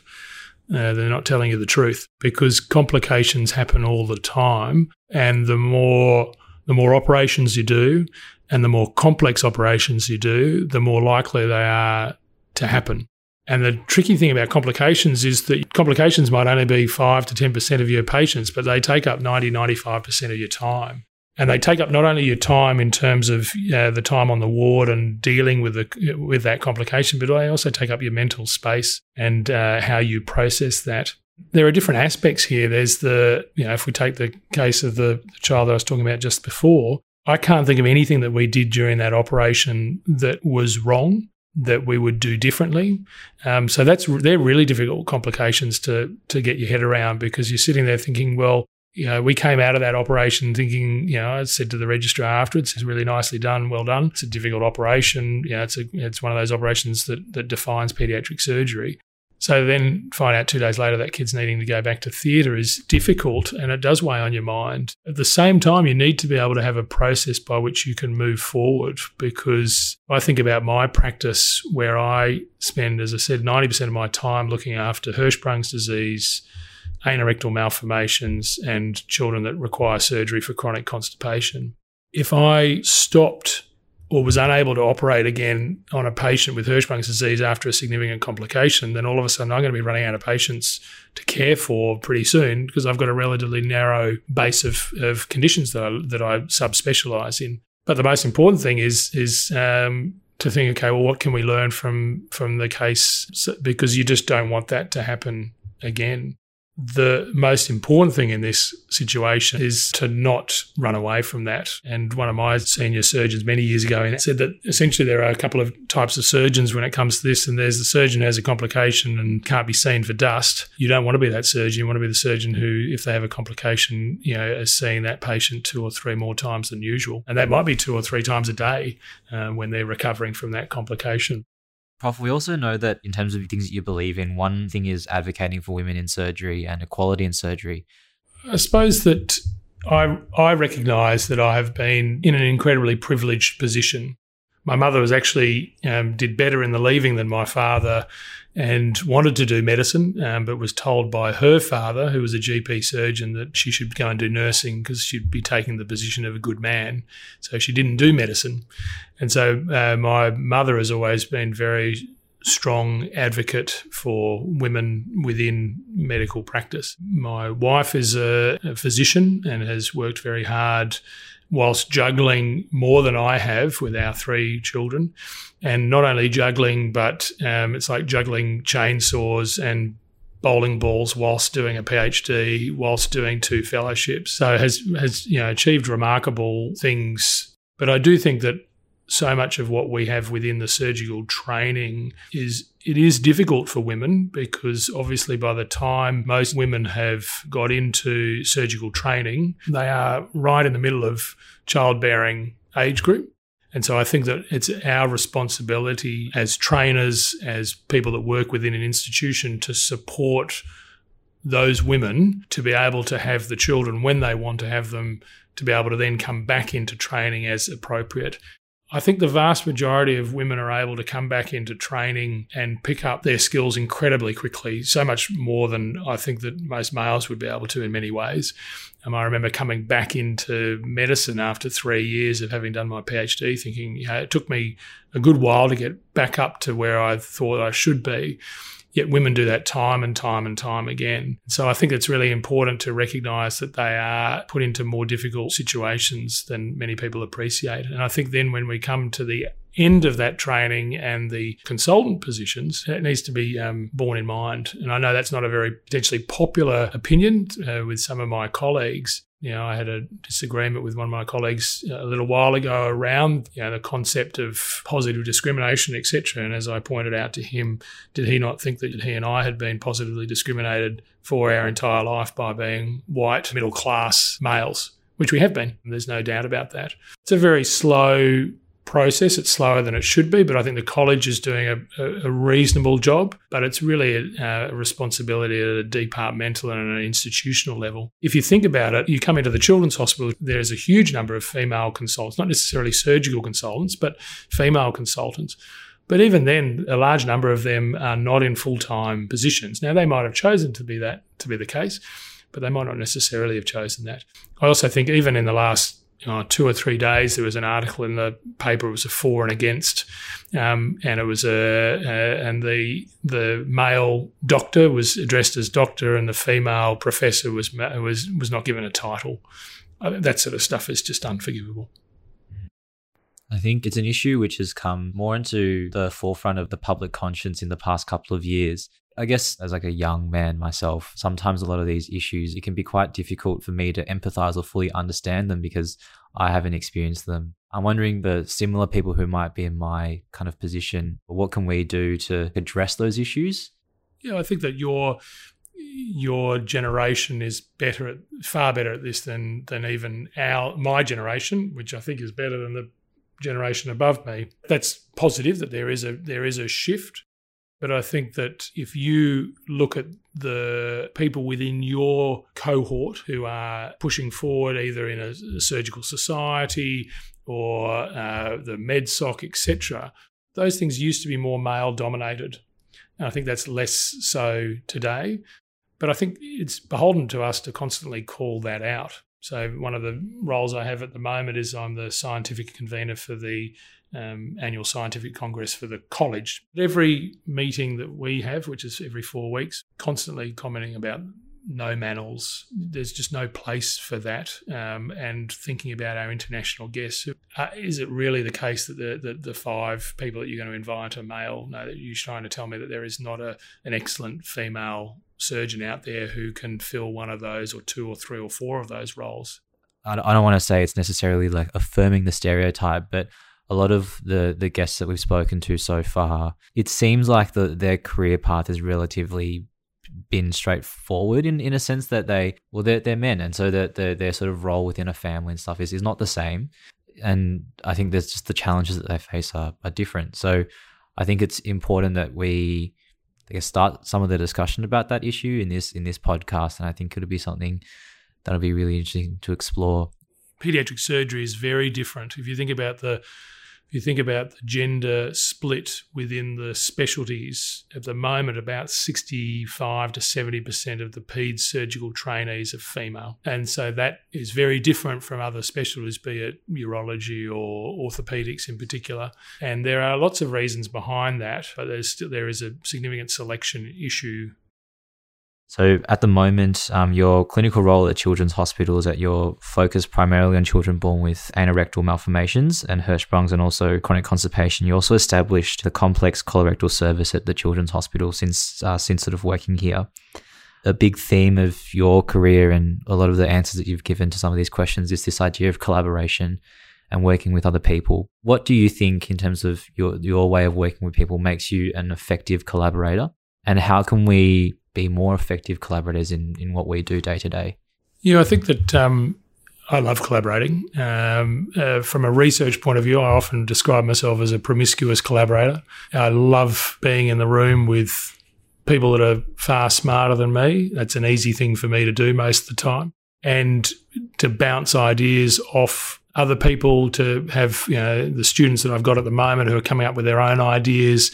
uh, they're not telling you the truth because complications happen all the time. And the more the more operations you do and the more complex operations you do the more likely they are to happen and the tricky thing about complications is that complications might only be 5 to 10% of your patients, but they take up 90, 95% of your time. And they take up not only your time in terms of uh, the time on the ward and dealing with the, with that complication, but they also take up your mental space and uh, how you process that. There are different aspects here. There's the, you know, if we take the case of the child that I was talking about just before, I can't think of anything that we did during that operation that was wrong that we would do differently. Um, so that's they're really difficult complications to to get your head around because you're sitting there thinking, well, you know, we came out of that operation thinking, you know, I said to the registrar afterwards, it's really nicely done, well done. It's a difficult operation. You know, it's a, it's one of those operations that that defines pediatric surgery. So then find out two days later that kid's needing to go back to theatre is difficult and it does weigh on your mind. At the same time, you need to be able to have a process by which you can move forward because I think about my practice where I spend, as I said, 90% of my time looking after Hirschsprung's disease, anorectal malformations, and children that require surgery for chronic constipation. If I stopped or was unable to operate again on a patient with Hirschsprung's disease after a significant complication, then all of a sudden I'm going to be running out of patients to care for pretty soon because I've got a relatively narrow base of, of conditions that I, that I subspecialize in. But the most important thing is is um, to think, okay, well, what can we learn from from the case? Because you just don't want that to happen again the most important thing in this situation is to not run away from that. And one of my senior surgeons many years ago said that essentially there are a couple of types of surgeons when it comes to this. And there's the surgeon who has a complication and can't be seen for dust. You don't want to be that surgeon. You want to be the surgeon who, if they have a complication, you know, is seeing that patient two or three more times than usual. And that might be two or three times a day uh, when they're recovering from that complication. Prof, we also know that in terms of things that you believe in, one thing is advocating for women in surgery and equality in surgery. I suppose that I I recognise that I have been in an incredibly privileged position. My mother was actually um, did better in the leaving than my father, and wanted to do medicine, um, but was told by her father, who was a GP surgeon, that she should go and do nursing because she'd be taking the position of a good man. So she didn't do medicine. And so uh, my mother has always been very strong advocate for women within medical practice. My wife is a, a physician and has worked very hard whilst juggling more than I have with our three children. And not only juggling, but um, it's like juggling chainsaws and bowling balls whilst doing a PhD, whilst doing two fellowships. So has has you know achieved remarkable things. But I do think that so much of what we have within the surgical training is it is difficult for women because obviously by the time most women have got into surgical training, they are right in the middle of childbearing age group. And so I think that it's our responsibility as trainers, as people that work within an institution to support those women to be able to have the children when they want to have them, to be able to then come back into training as appropriate. I think the vast majority of women are able to come back into training and pick up their skills incredibly quickly, so much more than I think that most males would be able to in many ways. Um, I remember coming back into medicine after three years of having done my PhD, thinking, you know, it took me a good while to get back up to where I thought I should be. Yet women do that time and time and time again. So I think it's really important to recognize that they are put into more difficult situations than many people appreciate. And I think then when we come to the end of that training and the consultant positions, it needs to be um, borne in mind. And I know that's not a very potentially popular opinion uh, with some of my colleagues, you know, I had a disagreement with one of my colleagues a little while ago around you know the concept of positive discrimination, etc. And as I pointed out to him, did he not think that he and I had been positively discriminated for our entire life by being white middle class males? Which we have been. There's no doubt about that. It's a very slow process. It's slower than it should be, but I think the college is doing a, a reasonable job. But it's really a, a, responsibility at a departmental and an institutional level. If you think about it, you come into the children's hospital, there's a huge number of female consultants, not necessarily surgical consultants, but female consultants. But even then, a large number of them are not in full time positions. Now, they might have chosen to be that to be the case, but they might not necessarily have chosen that. I also think even in the last uh, two or three days, there was an article in the paper. It was a for and against, um, and it was a, a, and the the male doctor was addressed as doctor, and the female professor was was was not given a title. That sort of stuff is just unforgivable. I think it's an issue which has come more into the forefront of the public conscience in the past couple of years. I guess as like a young man myself, sometimes a lot of these issues, it can be quite difficult for me to empathize or fully understand them because I haven't experienced them. I'm wondering the similar people who might be in my kind of position, what can we do to address those issues? Yeah, I think that your your generation is better at far better at this than than even our my generation, which I think is better than the generation above me. That's positive that there is a there is a shift but I think that if you look at the people within your cohort who are pushing forward either in a, surgical society or uh, the MedSoc, etc., those things used to be more male dominated. And I think that's less so today. But I think it's beholden to us to constantly call that out. So, one of the roles I have at the moment is I'm the scientific convener for the um, annual scientific congress for the college. Every meeting that we have, which is every four weeks, constantly commenting about no manels. There's just no place for that. Um, and thinking about our international guests, uh, is it really the case that the, the, the, five people that you're going to invite are male? No, that you're trying to tell me that there is not a, an excellent female surgeon out there who can fill one of those or two or three or four of those roles. I don't want to say it's necessarily like affirming the stereotype, but a lot of the the guests that we've spoken to so far, it seems like the their career path has relatively been straightforward in, in a sense that they well they're, they're men and so that their, their sort of role within a family and stuff is, is not the same. And I think there's just the challenges that they face are, are different. So I think it's important that we I guess start some of the discussion about that issue in this in this podcast and I think it'll be something that'll be really interesting to explore pediatric surgery is very different if you think about the if you think about the gender split within the specialties, at the moment, about 65 to 70% of the PEDS surgical trainees are female. And so that is very different from other specialties, be it urology or orthopedics in particular. And there are lots of reasons behind that, but there's still, there is a significant selection issue so at the moment, um, your clinical role at children's Hospital is that you're focused primarily on children born with anorectal malformations and Hirschsprungs and also chronic constipation. You also established the complex colorectal service at the children's hospital since uh, since sort of working here. A big theme of your career and a lot of the answers that you've given to some of these questions is this idea of collaboration and working with other people. What do you think, in terms of your your way of working with people, makes you an effective collaborator? And how can we be more effective collaborators in, in what we do day to day? Yeah, I think that um, I love collaborating. Um, uh, from a research point of view, I often describe myself as a promiscuous collaborator. I love being in the room with people that are far smarter than me. That's an easy thing for me to do most of the time. And to bounce ideas off other people, to have you know the students that I've got at the moment who are coming up with their own ideas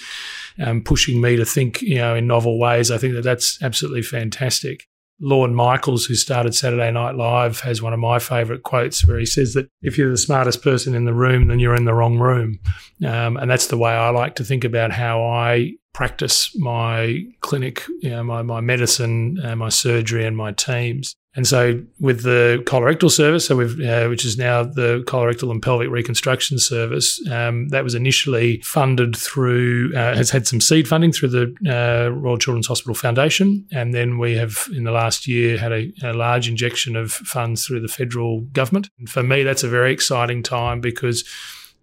um, pushing me to think, you know, in novel ways. I think that that's absolutely fantastic. Lorne Michaels, who started Saturday Night Live, has one of my favourite quotes where he says that if you're the smartest person in the room, then you're in the wrong room. Um, and that's the way I like to think about how I practice my clinic, you know, my, my medicine, uh, my surgery, and my teams. And so, with the colorectal service, so we've, uh, which is now the colorectal and pelvic reconstruction service, um, that was initially funded through, uh, has had some seed funding through the uh, Royal Children's Hospital Foundation, and then we have in the last year had a, a large injection of funds through the federal government. And for me, that's a very exciting time because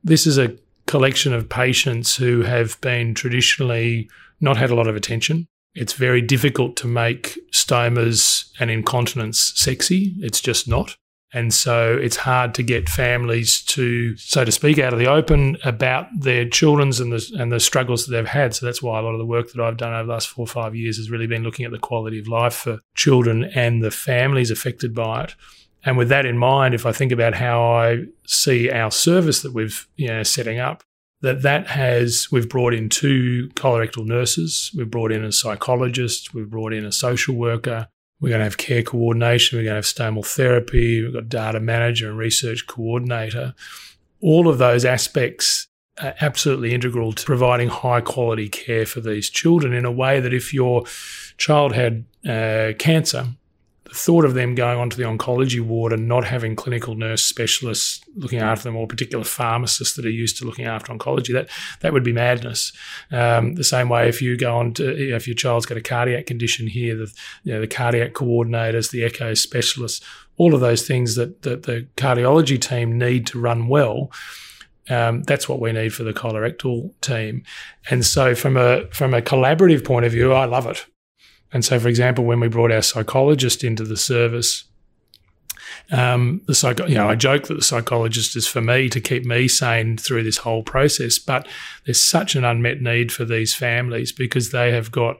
this is a collection of patients who have been traditionally not had a lot of attention. It's very difficult to make stomas and incontinence sexy. It's just not. And so it's hard to get families to, so to speak, out of the open about their children's and the and the struggles that they've had. So that's why a lot of the work that I've done over the last four or five years has really been looking at the quality of life for children and the families affected by it. And with that in mind, if I think about how I see our service that we've you know setting up, that that has we've brought in two colorectal nurses we've brought in a psychologist we've brought in a social worker we're going to have care coordination we're going to have stomal therapy we've got data manager and research coordinator. All of those aspects are absolutely integral to providing high quality care for these children in a way that if your child had uh, cancer the thought of them going onto the oncology ward and not having clinical nurse specialists looking after them or particular pharmacists that are used to looking after oncology that that would be madness um, the same way if you go on to if your child's got a cardiac condition here the you know the cardiac coordinators the echo specialists all of those things that, that the cardiology team need to run well um, that's what we need for the colorectal team, and so from a from a collaborative point of view, I love it. And so, for example, when we brought our psychologist into the service, um, the psycho, you know, I joke that the psychologist is for me to keep me sane through this whole process. But there's such an unmet need for these families because they have got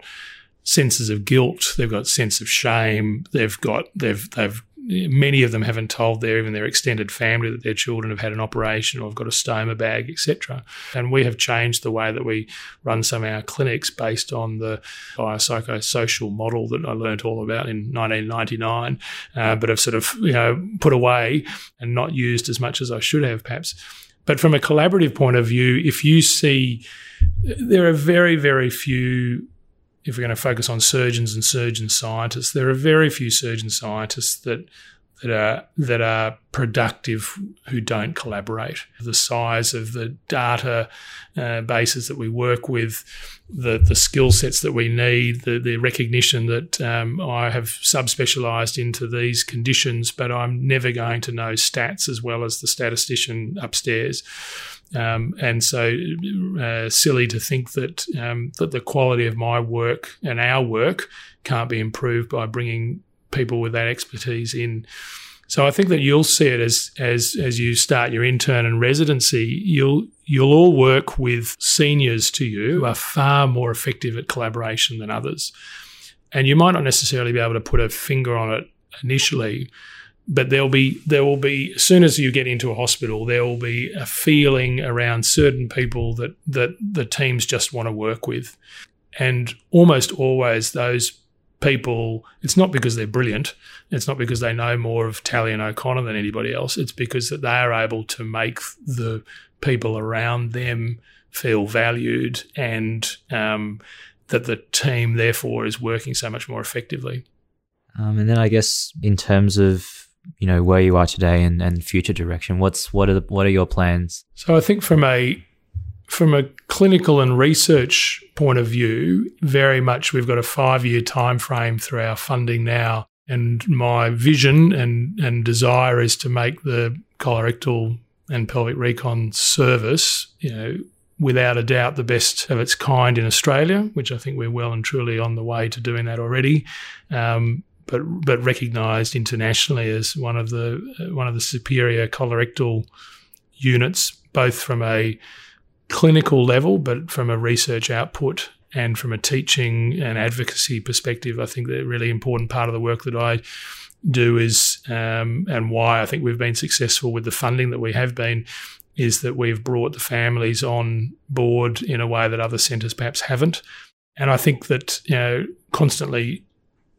senses of guilt, they've got sense of shame, they've got they've they've many of them haven't told their even their extended family that their children have had an operation or have got a stoma bag, etc. And we have changed the way that we run some of our clinics based on the biopsychosocial model that I learnt all about in 1999, uh, but have sort of you know put away and not used as much as I should have, perhaps. But from a collaborative point of view, if you see, there are very, very few if we're going to focus on surgeons and surgeon scientists, there are very few surgeon scientists that that are that are productive who don't collaborate. The size of the data uh, bases that we work with, the the skill sets that we need, the the recognition that um, I have subspecialised into these conditions, but I'm never going to know stats as well as the statistician upstairs. Um, and so, uh, silly to think that um, that the quality of my work and our work can't be improved by bringing people with that expertise in. So I think that you'll see it as as as you start your intern and residency, you'll you'll all work with seniors to you who are far more effective at collaboration than others. And you might not necessarily be able to put a finger on it initially, but there'll be there will be as soon as you get into a hospital, there will be a feeling around certain people that that the teams just want to work with, and almost always those people. It's not because they're brilliant. It's not because they know more of Talley and O'Connor than anybody else. It's because that they are able to make the people around them feel valued and um, that the team therefore is working so much more effectively. Um, and then I guess in terms of you know where you are today and, and future direction, what's what are the, what are your plans? So I think from a from a clinical and research point of view, very much we've got a five year time frame through our funding now. And my vision and, and desire is to make the colorectal and pelvic recon service, you know, without a doubt the best of its kind in Australia, which I think we're well and truly on the way to doing that already. Um, but but recognised internationally as one of the one of the superior colorectal units, both from a clinical level, but from a research output and from a teaching and advocacy perspective. I think the really important part of the work that I do is, um, and why I think we've been successful with the funding that we have been, is that we've brought the families on board in a way that other centres perhaps haven't. And I think that, you know, constantly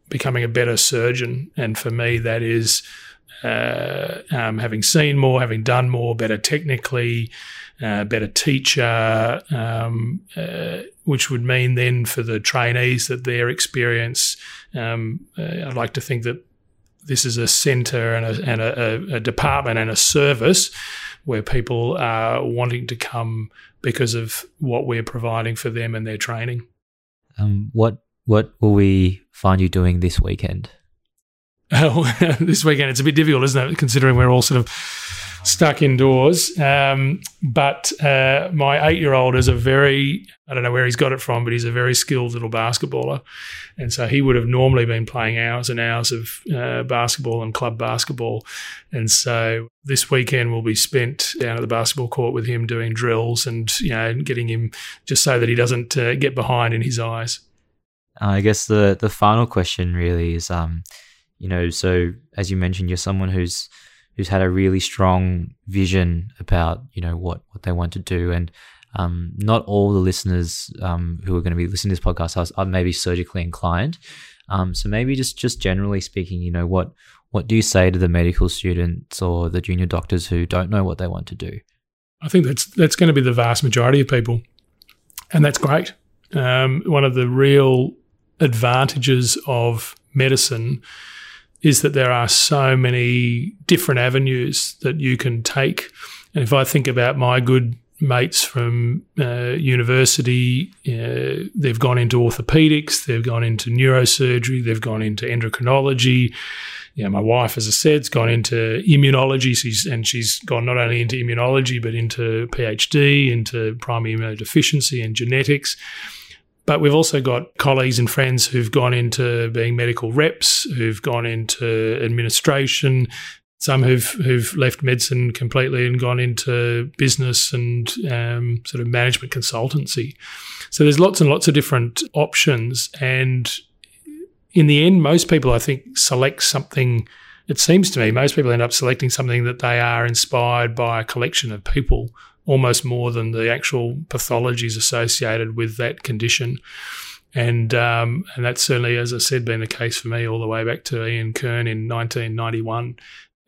becoming a better surgeon. And for me, that is uh, um, having seen more, having done more, better technically, uh, better teacher, um, uh, which would mean then for the trainees that their experience, um, uh, I'd like to think that this is a centre and, a, and a, a, department and a service where people are wanting to come because of what we're providing for them and their training. Um, what what will we find you doing this weekend? Oh, this weekend it's a bit difficult, isn't it? Considering we're all sort of stuck indoors. Um, but uh, my eight year old is a very, I don't know where he's got it from, but he's a very skilled little basketballer. And so he would have normally been playing hours and hours of uh, basketball and club basketball. And so this weekend will be spent down at the basketball court with him doing drills and, you know, getting him just so that he doesn't uh, get behind in his eyes. I guess the, the final question really is, um, you know, so as you mentioned, you're someone who's who's had a really strong vision about you know what what they want to do. And um, not all the listeners um, who are going to be listening to this podcast are, maybe surgically inclined. Um, so maybe just just generally speaking you know what what do you say to the medical students or the junior doctors who don't know what they want to do? I think that's that's going to be the vast majority of people. And that's great. Um, one of the real advantages of medicine is that there are so many different avenues that you can take. And if I think about my good mates from uh, university, uh, they've gone into orthopedics, they've gone into neurosurgery, they've gone into endocrinology. Know, my wife, as I said, has gone into immunology, she's, and she's gone not only into immunology but into PhD, into primary immunodeficiency and genetics. But we've also got colleagues and friends who've gone into being medical reps, who've gone into administration, some who've who've left medicine completely and gone into business and um, sort of management consultancy. So there's lots and lots of different options, and in the end, most people I think select something. It seems to me most people end up selecting something that they are inspired by a collection of people almost more than the actual pathologies associated with that condition. And um, and that's certainly, as I said, been the case for me all the way back to Ian Kern in 1991.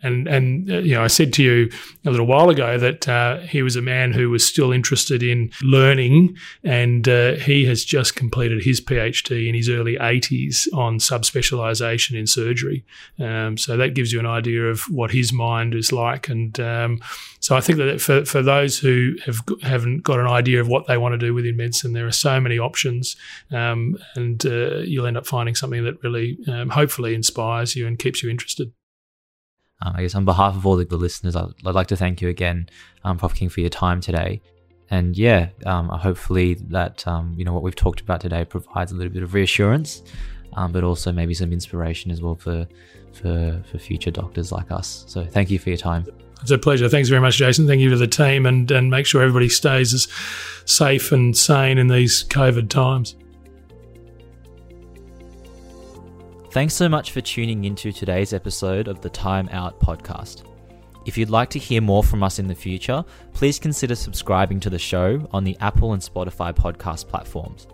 And and uh, you know, I said to you a little while ago that uh, he was a man who was still interested in learning, and uh, he has just completed his PhD in his early 80s on subspecialization in surgery. Um, so that gives you an idea of what his mind is like. And um, so I think that for, for those who have haven't got an idea of what they want to do within medicine, there are so many options, um, and uh, you'll end up finding something that really, um, hopefully, inspires you and keeps you interested. Um, I guess on behalf of all the, the listeners, I'd, I'd, like to thank you again, um, Prof King, for your time today. And yeah, um, hopefully that um, you know what we've talked about today provides a little bit of reassurance, um, but also maybe some inspiration as well for for for future doctors like us. So thank you for your time. It's a pleasure. Thanks very much, Jason. Thank you to the team, and and make sure everybody stays as safe and sane in these COVID times. Thanks so much for tuning into today's episode of the Time Out podcast. If you'd like to hear more from us in the future, please consider subscribing to the show on the Apple and Spotify podcast platforms.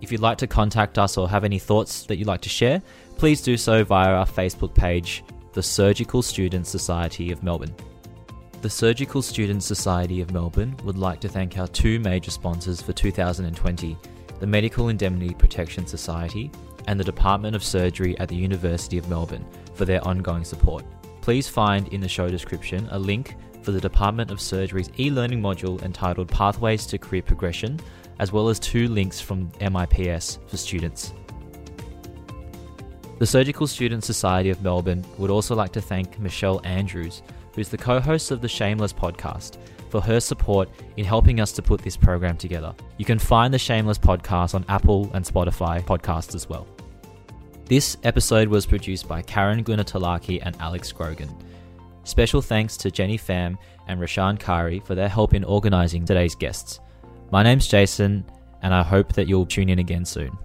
If you'd like to contact us or have any thoughts that you'd like to share, please do so via our Facebook page, the Surgical Students Society of Melbourne. The Surgical Students Society of Melbourne would like to thank our two major sponsors for 2020 the Medical Indemnity Protection Society and the Department of Surgery at the University of Melbourne for their ongoing support. Please find in the show description a link for the Department of Surgery's e learning module entitled Pathways to Career Progression, as well as two links from MIPS for students. The Surgical Students Society of Melbourne would also like to thank Michelle Andrews, who's the co host of the Shameless podcast, for her support in helping us to put this program together. You can find the Shameless podcast on Apple and Spotify podcasts as well. This episode was produced by Karen Gunatalaki and Alex Grogan. Special thanks to Jenny Pham and Rashan Kari for their help in organising today's guests. My name's Jason, and I hope that you'll tune in again soon.